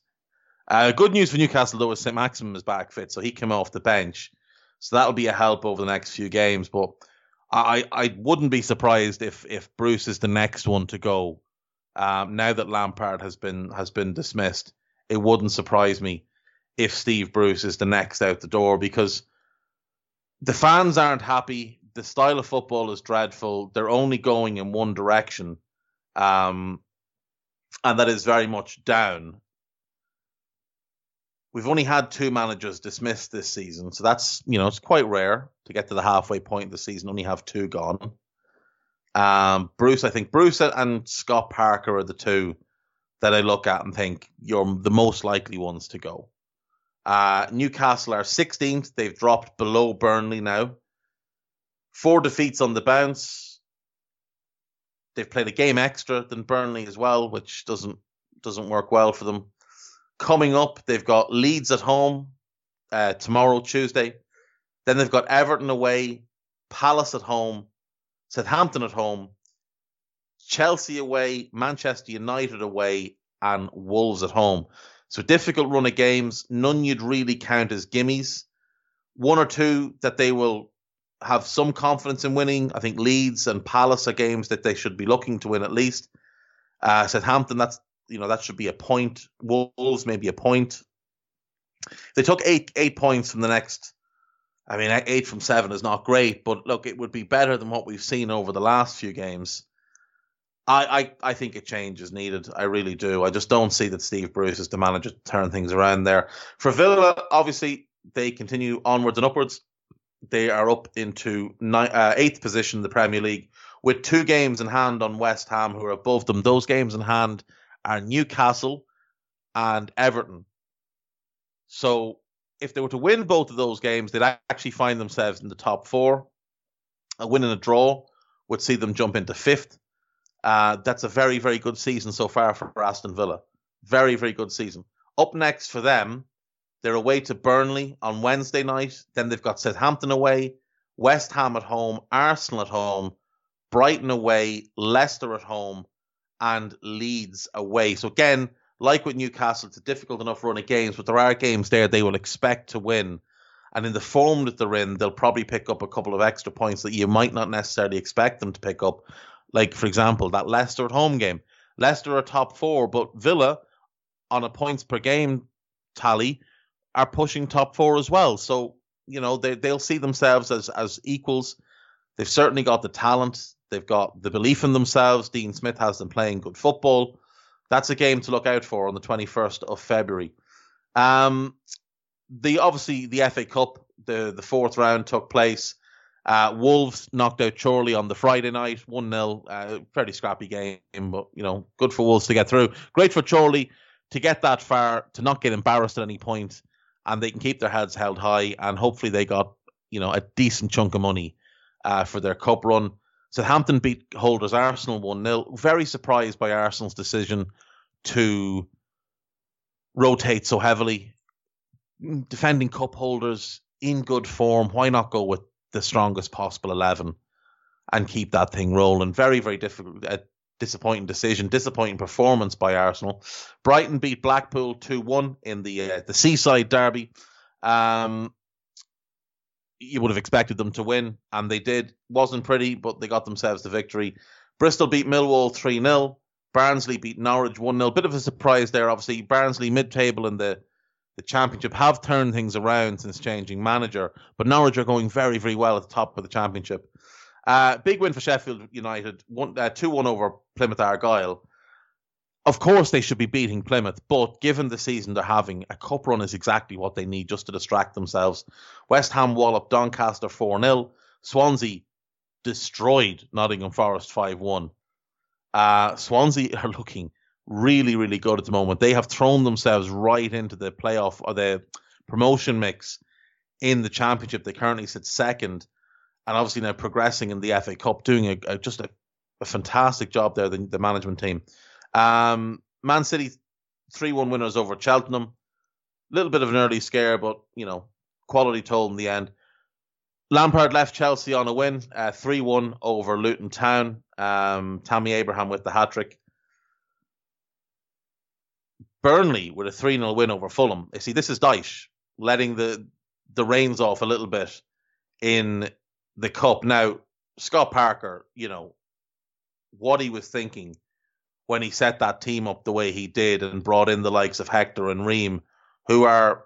A: Uh, good news for Newcastle though is St Maximin is back fit, so he came off the bench. So that'll be a help over the next few games. But I, I wouldn't be surprised if if Bruce is the next one to go. Um, now that Lampard has been has been dismissed, it wouldn't surprise me if Steve Bruce is the next out the door because the fans aren't happy. The style of football is dreadful. They're only going in one direction, um, and that is very much down we've only had two managers dismissed this season, so that's you know it's quite rare to get to the halfway point of the season only have two gone. Um, Bruce, I think Bruce and Scott Parker are the two that I look at and think you're the most likely ones to go. Uh, Newcastle are 16th; they've dropped below Burnley now. Four defeats on the bounce. They've played a game extra than Burnley as well, which doesn't doesn't work well for them coming up, they've got Leeds at home uh, tomorrow, Tuesday. Then they've got Everton away, Palace at home, Southampton at home, Chelsea away, Manchester United away, and Wolves at home. So difficult run of games. None you'd really count as gimmies. One or two that they will have some confidence in winning. I think Leeds and Palace are games that they should be looking to win at least. Uh, Southampton, that's you know that should be a point. Wolves maybe a point. They took eight eight points from the next. I mean, eight from seven is not great, but look, it would be better than what we've seen over the last few games. I, I, I think a change is needed. I really do. I just don't see that Steve Bruce is the manager to turn things around there. For Villa, obviously, they continue onwards and upwards. They are up into uh, eighth position in the Premier League with two games in hand on West Ham, who are above them. Those games in hand are Newcastle and Everton. So if they were to win both of those games, they'd actually find themselves in the top four. A win and a draw would see them jump into fifth. Uh, that's a very, very good season so far for Aston Villa. Very, very good season. Up next for them, they're away to Burnley on Wednesday night. Then they've got Southampton away, West Ham at home, Arsenal at home, Brighton away, Leicester at home, and Leeds away. So again, like with Newcastle, it's a difficult enough run of games, but there are games there they will expect to win. And in the form that they're in, they'll probably pick up a couple of extra points that you might not necessarily expect them to pick up. Like, for example, that Leicester at home game. Leicester are top four, but Villa, on a points per game tally, are pushing top four as well. So, you know, they, they'll see themselves as, as equals. They've certainly got the talent. They've got the belief in themselves. Dean Smith has them playing good football. That's a game to look out for on the 21st of February. Um, the obviously the FA Cup, the the fourth round took place. Uh, Wolves knocked out Chorley on the Friday night, one 0 uh, Fairly scrappy game, but you know, good for Wolves to get through. Great for Chorley to get that far, to not get embarrassed at any point, and they can keep their heads held high. And hopefully, they got you know a decent chunk of money uh, for their cup run. Southampton beat holders Arsenal 1 0. Very surprised by Arsenal's decision to rotate so heavily. Defending cup holders in good form. Why not go with the strongest possible 11 and keep that thing rolling? Very, very difficult. Uh, disappointing decision, disappointing performance by Arsenal. Brighton beat Blackpool 2 1 in the uh, the Seaside Derby. Um, you would have expected them to win, and they did. Wasn't pretty, but they got themselves the victory. Bristol beat Millwall 3 0. Barnsley beat Norwich 1 0. Bit of a surprise there, obviously. Barnsley mid table in the, the championship have turned things around since changing manager, but Norwich are going very, very well at the top of the championship. Uh, big win for Sheffield United, one, uh, 2 1 over Plymouth Argyle of course they should be beating Plymouth, but given the season they're having, a cup run is exactly what they need just to distract themselves. West Ham wallop Doncaster 4 0. Swansea destroyed Nottingham Forest 5 1. Uh, Swansea are looking really, really good at the moment. They have thrown themselves right into the playoff or the promotion mix in the championship. They currently sit second, and obviously now progressing in the FA Cup, doing a, a just a, a, fantastic job there. The, the management team. Um, Man City three one winners over Cheltenham. A little bit of an early scare, but you know quality told in the end. Lampard left Chelsea on a win, uh, three uh, one over Luton Town. Um, Tammy Abraham with the hat trick. Burnley with a 3 0 win over Fulham. You see, this is Dyche letting the the reins off a little bit in the cup. Now, Scott Parker, you know, what he was thinking when he set that team up the way he did and brought in the likes of Hector and Ream, who are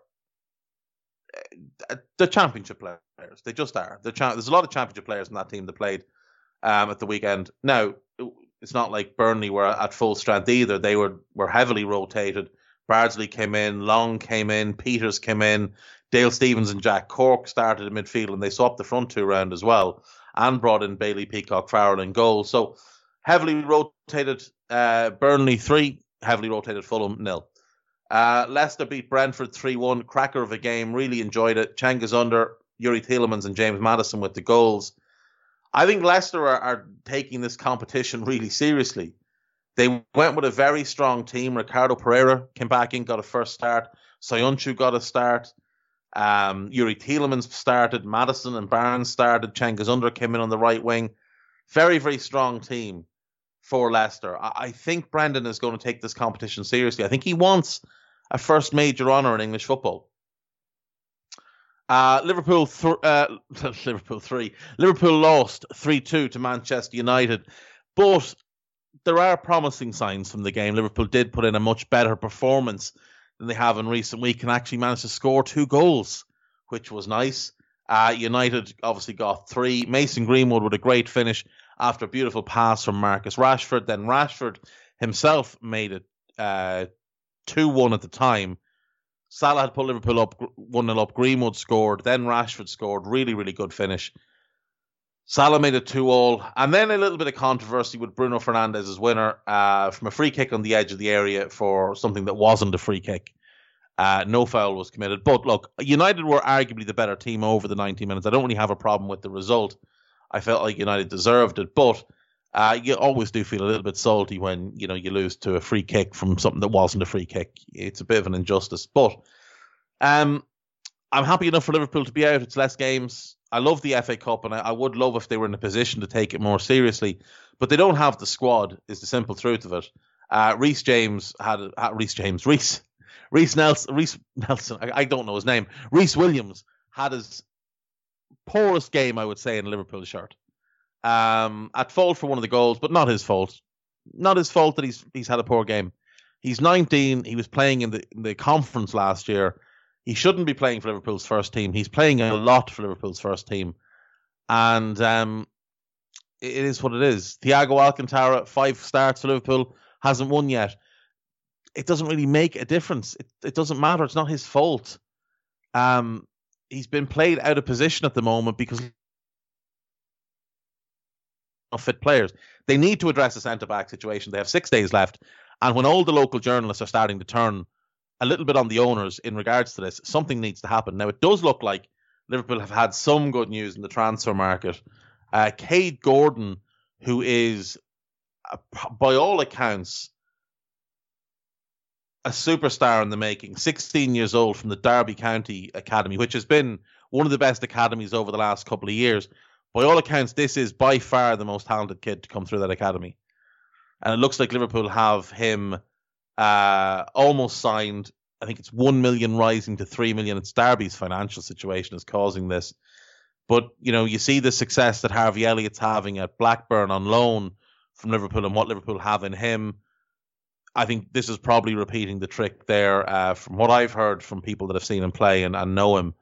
A: uh, the championship players. They just are. Cha- there's a lot of championship players in that team that played um, at the weekend. Now, it's not like Burnley were at full strength either. They were were heavily rotated. Bardsley came in, Long came in, Peters came in, Dale Stephens and Jack Cork started in midfield, and they swapped the front two around as well, and brought in Bailey Peacock Farrell in goal. So heavily rotated uh, Burnley three, heavily rotated Fulham nil. Uh, Leicester beat Brentford 3 1. Cracker of a game. Really enjoyed it. Cengiz Ünder, Youri Tielemans, and James Maddison with the goals. I think Leicester are, are, taking this competition really seriously. They went with a very strong team. Ricardo Pereira came back in, got a first start. Soyuncu got a start. Um, Youri Tielemans started. Maddison and Barnes started. Cengiz Ünder came in on the right wing. Very, very strong team for Leicester. I, I think Brendan is going to take this competition seriously. I think he wants a first major honour in English football. Uh, Liverpool, th- uh, Liverpool three. Liverpool lost three two to Manchester United, but there are promising signs from the game. Liverpool did put in a much better performance than they have in recent week and actually managed to score two goals, which was nice. Uh, United obviously got three. Mason Greenwood with a great finish after a beautiful pass from Marcus Rashford. Then Rashford himself made it uh, 2 1 at the time. Salah had put Liverpool up 1 0 up. Greenwood scored. Then Rashford scored. Really, really good finish. Salah made it 2 all. And then a little bit of controversy with Bruno Fernandes' winner uh, from a free kick on the edge of the area for something that wasn't a free kick. Uh, no foul was committed. But look, United were arguably the better team over the 90 minutes. I don't really have a problem with the result. I felt like United deserved it. But uh, you always do feel a little bit salty when you know you lose to a free kick from something that wasn't a free kick. It's a bit of an injustice, but um, I'm happy enough for Liverpool to be out. It's less games. I love the FA Cup, and I, I would love if they were in a position to take it more seriously, but they don't have the squad. Is the simple truth of it. Uh, Reece James had uh, Reece James Reece Reece Nelson Reece Nelson. I, I don't know his name. Rhys Williams had his poorest game, I would say, in Liverpool shirt um, at fault for one of the goals, but not his fault. Not his fault that he's he's had a poor game. He's 19. He was playing in the in the conference last year. He shouldn't be playing for Liverpool's first team. He's playing a lot for Liverpool's first team, and um, it is what it is. Thiago Alcantara, five starts for Liverpool, hasn't won yet. It doesn't really make a difference. It, it doesn't matter. It's not his fault. Um, he's been played out of position at the moment because fit players. They need to address the centre back situation. They have six days left. And when all the local journalists are starting to turn a little bit on the owners in regards to this, something needs to happen. Now, it does look like Liverpool have had some good news in the transfer market. Uh, Kaide Gordon, who is, uh, by all accounts, a superstar in the making, 16 years old from the Derby County Academy, which has been one of the best academies over the last couple of years by all accounts, this is by far the most talented kid to come through that academy. And it looks like Liverpool have him uh, almost signed. I think it's 1 million rising to 3 million. It's Derby's financial situation is causing this. But, you know, you see the success that Harvey Elliott's having at Blackburn on loan from Liverpool and what Liverpool have in him. I think this is probably repeating the trick there uh, from what I've heard from people that have seen him play and, and know him.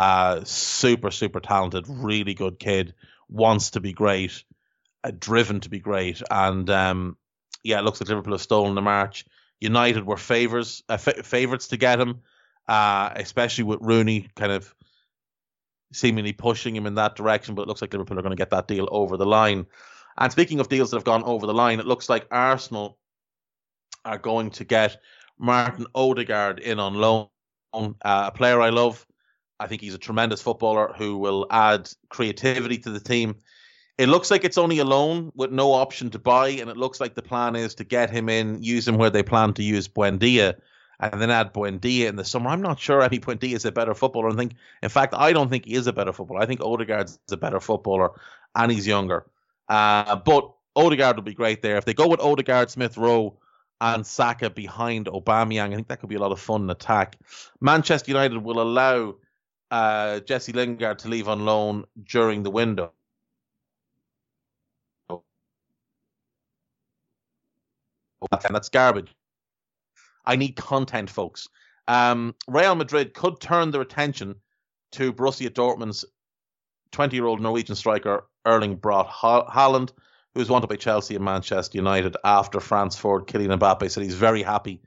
A: Uh, super, super talented, really good kid. Wants to be great, uh, driven to be great, and um, yeah, it looks like Liverpool have stolen the march. United were favors uh, f- favorites to get him, uh, especially with Rooney kind of seemingly pushing him in that direction. But it looks like Liverpool are going to get that deal over the line. And speaking of deals that have gone over the line, it looks like Arsenal are going to get Martin Odegaard in on loan, uh, a player I love I think he's a tremendous footballer who will add creativity to the team. It looks like it's only a loan with no option to buy, and it looks like the plan is to get him in, use him where they plan to use Buendia, and then add Buendia in the summer. I'm not sure Eddie Buendia is a better footballer. I think, in fact, I don't think he is a better footballer. I think Odegaard's a better footballer, and he's younger. Uh, but Odegaard will be great there. If they go with Odegaard, Smith Rowe, and Saka behind Aubameyang, I think that could be a lot of fun in attack. Manchester United will allow uh, Jesse Lingard to leave on loan during the window. and that's garbage. I need content, folks. Um, Real Madrid could turn their attention to Borussia Dortmund's 20 year old Norwegian striker Erling Braut Haaland, who is wanted by Chelsea and Manchester United after France forward Kylian Mbappe said he's very happy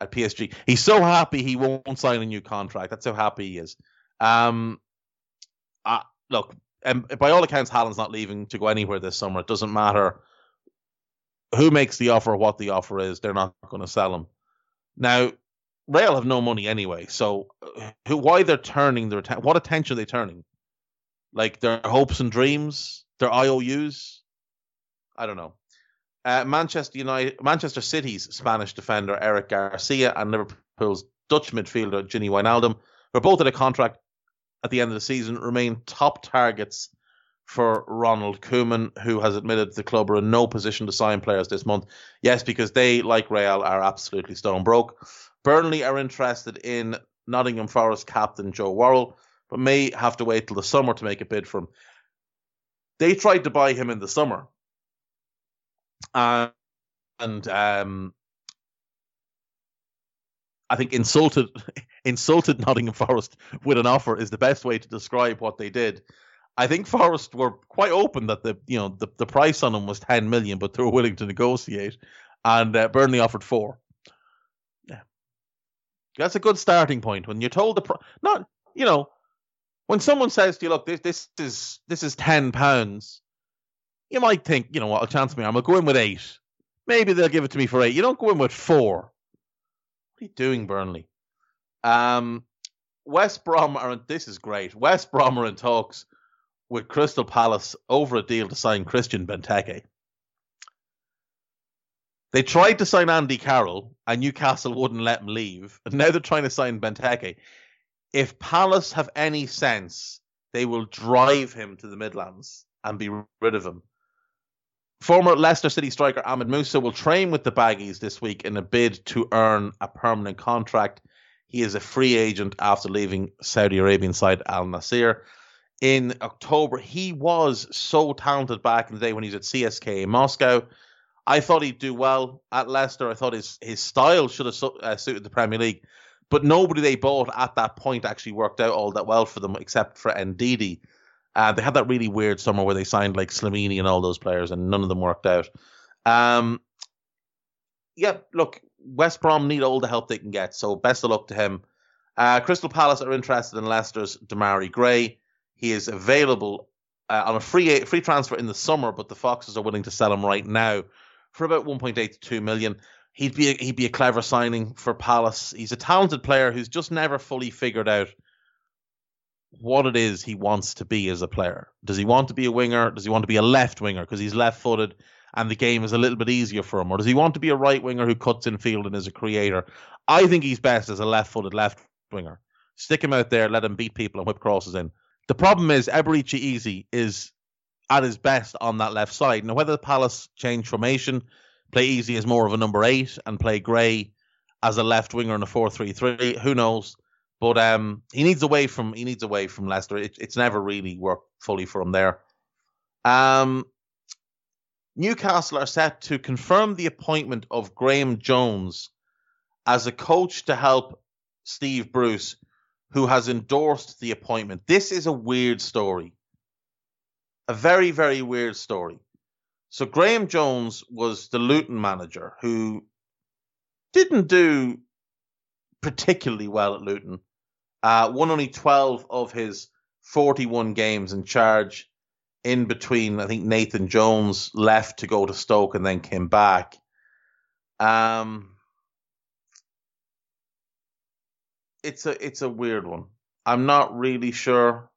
A: at PSG. He's so happy he won't sign a new contract. That's how happy he is. Um, uh, look, um, by all accounts, Haaland's not leaving to go anywhere this summer. It doesn't matter who makes the offer, what the offer is, they're not going to sell him. Now, Real have no money anyway, so who, why they're turning their what attention are they turning? Like their hopes and dreams, their IOUs. I don't know. Uh, Manchester United, Manchester City's Spanish defender Eric Garcia and Liverpool's Dutch midfielder Gini Wijnaldum, who are both in a contract at the end of the season, remain top targets for Ronald Koeman, who has admitted the club are in no position to sign players this month. Yes, because they, like Real, are absolutely stone broke. Burnley are interested in Nottingham Forest captain Joe Worrall, but may have to wait till the summer to make a bid for him. They tried to buy him in the summer, and, and um, I think insulted insulted Nottingham Forest with an offer is the best way to describe what they did. I think Forest were quite open that the you know the, the price on him was ten million, but they were willing to negotiate, and uh, Burnley offered four. Yeah, that's a good starting point when you're told the pro- not you know when someone says to you, look, this this is this is ten pounds, you might think, you know what, a chance me, I'm gonna go in with eight. Maybe they'll give it to me for eight. You don't go in with four. What are you doing, Burnley? Um, West Brom are this is great. West Brom are in talks with Crystal Palace over a deal to sign Christian Benteke. They tried to sign Andy Carroll, and Newcastle wouldn't let him leave. And now they're trying to sign Benteke. If Palace have any sense, they will drive him to the Midlands and be rid of him. Former Leicester City striker Ahmed Musa will train with the Baggies this week in a bid to earn a permanent contract. He is a free agent after leaving Saudi Arabian side Al Nassr in October. He was so talented back in the day when he was at CSK in Moscow. I thought he'd do well at Leicester. I thought his his style should have su- uh, suited the Premier League, but nobody they bought at that point actually worked out all that well for them, except for Ndidi. Uh, they had that really weird summer where they signed like Slimani and all those players, and none of them worked out. Um, yeah, look, West Brom need all the help they can get, so best of luck to him. Uh, Crystal Palace are interested in Leicester's Demarai Gray. He is available uh, on a free free transfer in the summer, but the Foxes are willing to sell him right now for about 1.8 to 2 million. He'd be a, he'd be a clever signing for Palace. He's a talented player who's just never fully figured out what it is he wants to be as a player. Does he want to be a winger? Does he want to be a left winger because he's left footed and the game is a little bit easier for him? Or does he want to be a right winger who cuts in field and is a creator? I think he's best as a left footed left winger. Stick him out there, let him beat people and whip crosses in. The problem is Eberechi Eze is at his best on that left side. Now, whether the Palace change formation, play Eze as more of a number eight, and play Gray as a left winger in a four-three-three, who knows? But um, he needs away from he needs away from Leicester. It, it's never really worked fully for him there. Um, Newcastle are set to confirm the appointment of Graeme Jones as a coach to help Steve Bruce who has endorsed the appointment. This is a weird story. A very, very weird story. So Graeme Jones was the Luton manager who didn't do particularly well at Luton. Uh, won only 12 of his 41 games in charge in between. I think Nathan Jones left to go to Stoke and then came back. Um, it's a it's a weird one. I'm not really sure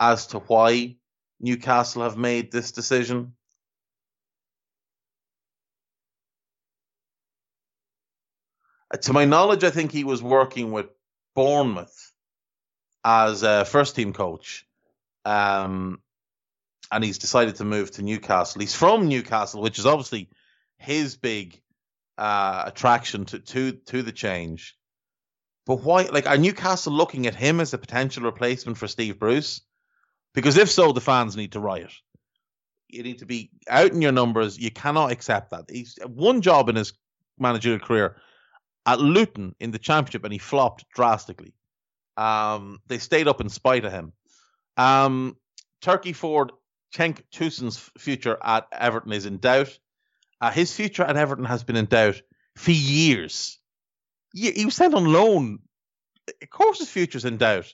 A: as to why Newcastle have made this decision. Uh, to my knowledge, I think he was working with Bournemouth as a first team coach. Um, and he's decided to move to Newcastle. He's from Newcastle, which is obviously his big uh, attraction to, to to the change. But why? Like, are Newcastle looking at him as a potential replacement for Steve Bruce? Because if so, the fans need to riot. You need to be out in your numbers. You cannot accept that. He's one job in his managerial career at Luton in the Championship, and he flopped drastically. Um, they stayed up in spite of him. Um, Turkey forward Cenk Tosun's future at Everton is in doubt. Uh, his future at Everton has been in doubt for years. He, he was sent on loan. Of course, his future's in doubt.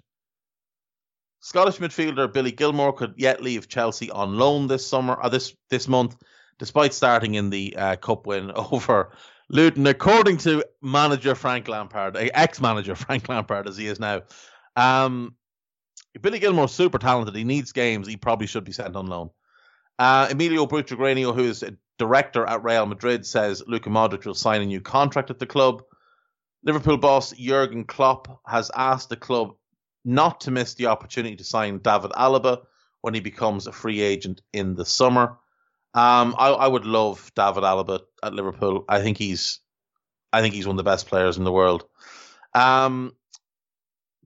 A: Scottish midfielder Billy Gilmour could yet leave Chelsea on loan this summer or this this month, despite starting in the uh, cup win over Luton, according to manager Frank Lampard, ex-manager Frank Lampard as he is now. Um, Billy Gilmour's super talented. He needs games. He probably should be sent on loan. Uh, Emilio Butragueño, who is a director at Real Madrid, says Luka Modric will sign a new contract at the club. Liverpool boss Jurgen Klopp has asked the club not to miss the opportunity to sign David Alaba when he becomes a free agent in the summer. Um, I, I would love David Alaba at Liverpool. I think he's, I think he's one of the best players in the world. Um,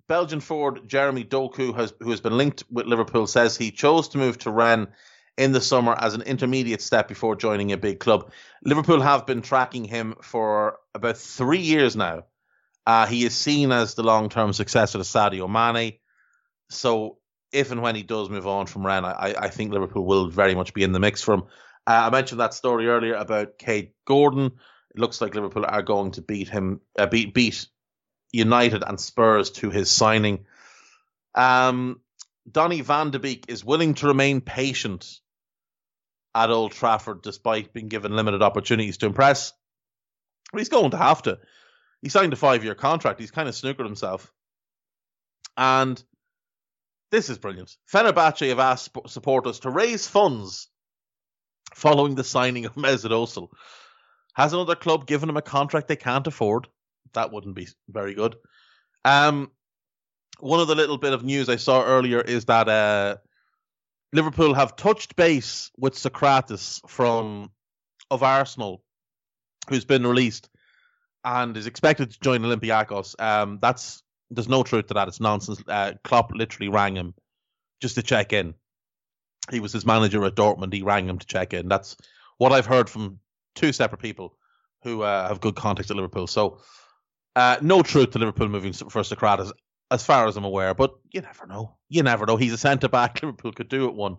A: Belgian forward Jeremy Doku, has, who has been linked with Liverpool, says he chose to move to Rennes in the summer as an intermediate step before joining a big club. Liverpool have been tracking him for about three years now. Uh, he is seen as the long term successor to Sadio Mane. So if and when he does move on from Rennes, I, I think Liverpool will very much be in the mix for him. Uh, I mentioned that story earlier about Kaide Gordon. It looks like Liverpool are going to beat him, uh, beat beat United and Spurs to his signing. Um, Donny van de Beek is willing to remain patient at Old Trafford despite being given limited opportunities to impress. he's going to have to. He signed a five year contract. He's kind of snookered himself. And this is brilliant. Fenerbahce have asked supporters to raise funds following the signing of Mesut Ozil. Has another club given him a contract they can't afford? That wouldn't be very good. Um, one of the little bit of news I saw earlier is that uh, Liverpool have touched base with Sokratis from of Arsenal, who's been released and is expected to join Olympiacos. Um, that's there's no truth to that. It's nonsense. Uh, Klopp literally rang him just to check in. He was his manager at Dortmund. He rang him to check in. That's what I've heard from two separate people who uh, have good contacts at Liverpool. So, uh, no truth to Liverpool moving for Sokratis as far as I'm aware. But you never know. You never know. He's a centre back. Liverpool could do it one.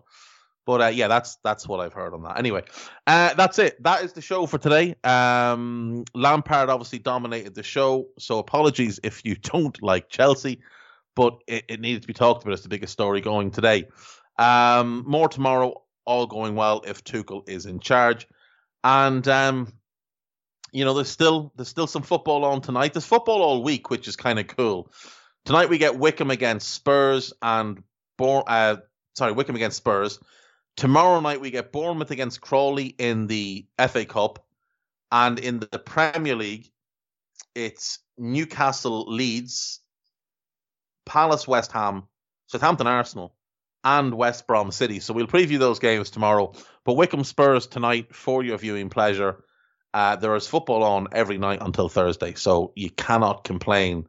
A: But uh, yeah, that's that's what I've heard on that. Anyway, uh, that's it. That is the show for today. Um, Lampard obviously dominated the show, so apologies if you don't like Chelsea, but it, it needed to be talked about. It's the biggest story going today. Um, more tomorrow. All going well if Tuchel is in charge, and um, you know there's still there's still some football on tonight. There's football all week, which is kind of cool. Tonight we get Wycombe against Spurs and Bor- uh, sorry, Wycombe against Spurs. Tomorrow night we get Bournemouth against Crawley in the FA Cup, and in the Premier League, it's Newcastle Leeds, Palace West Ham, Southampton Arsenal, and West Brom City. So we'll preview those games tomorrow. But Wycombe Spurs tonight for your viewing pleasure. Uh, there is football on every night until Thursday, so you cannot complain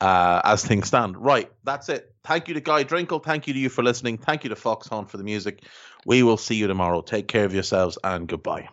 A: uh, as things stand. Right, that's it. Thank you to Guy Drinkle. Thank you to you for listening. Thank you to Foxhound for the music. We will see you tomorrow. Take care of yourselves and goodbye.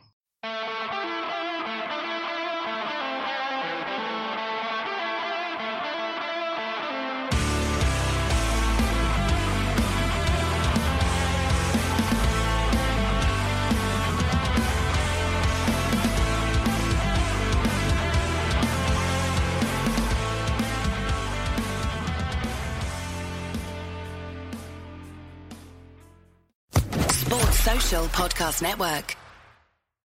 B: Podcast Network.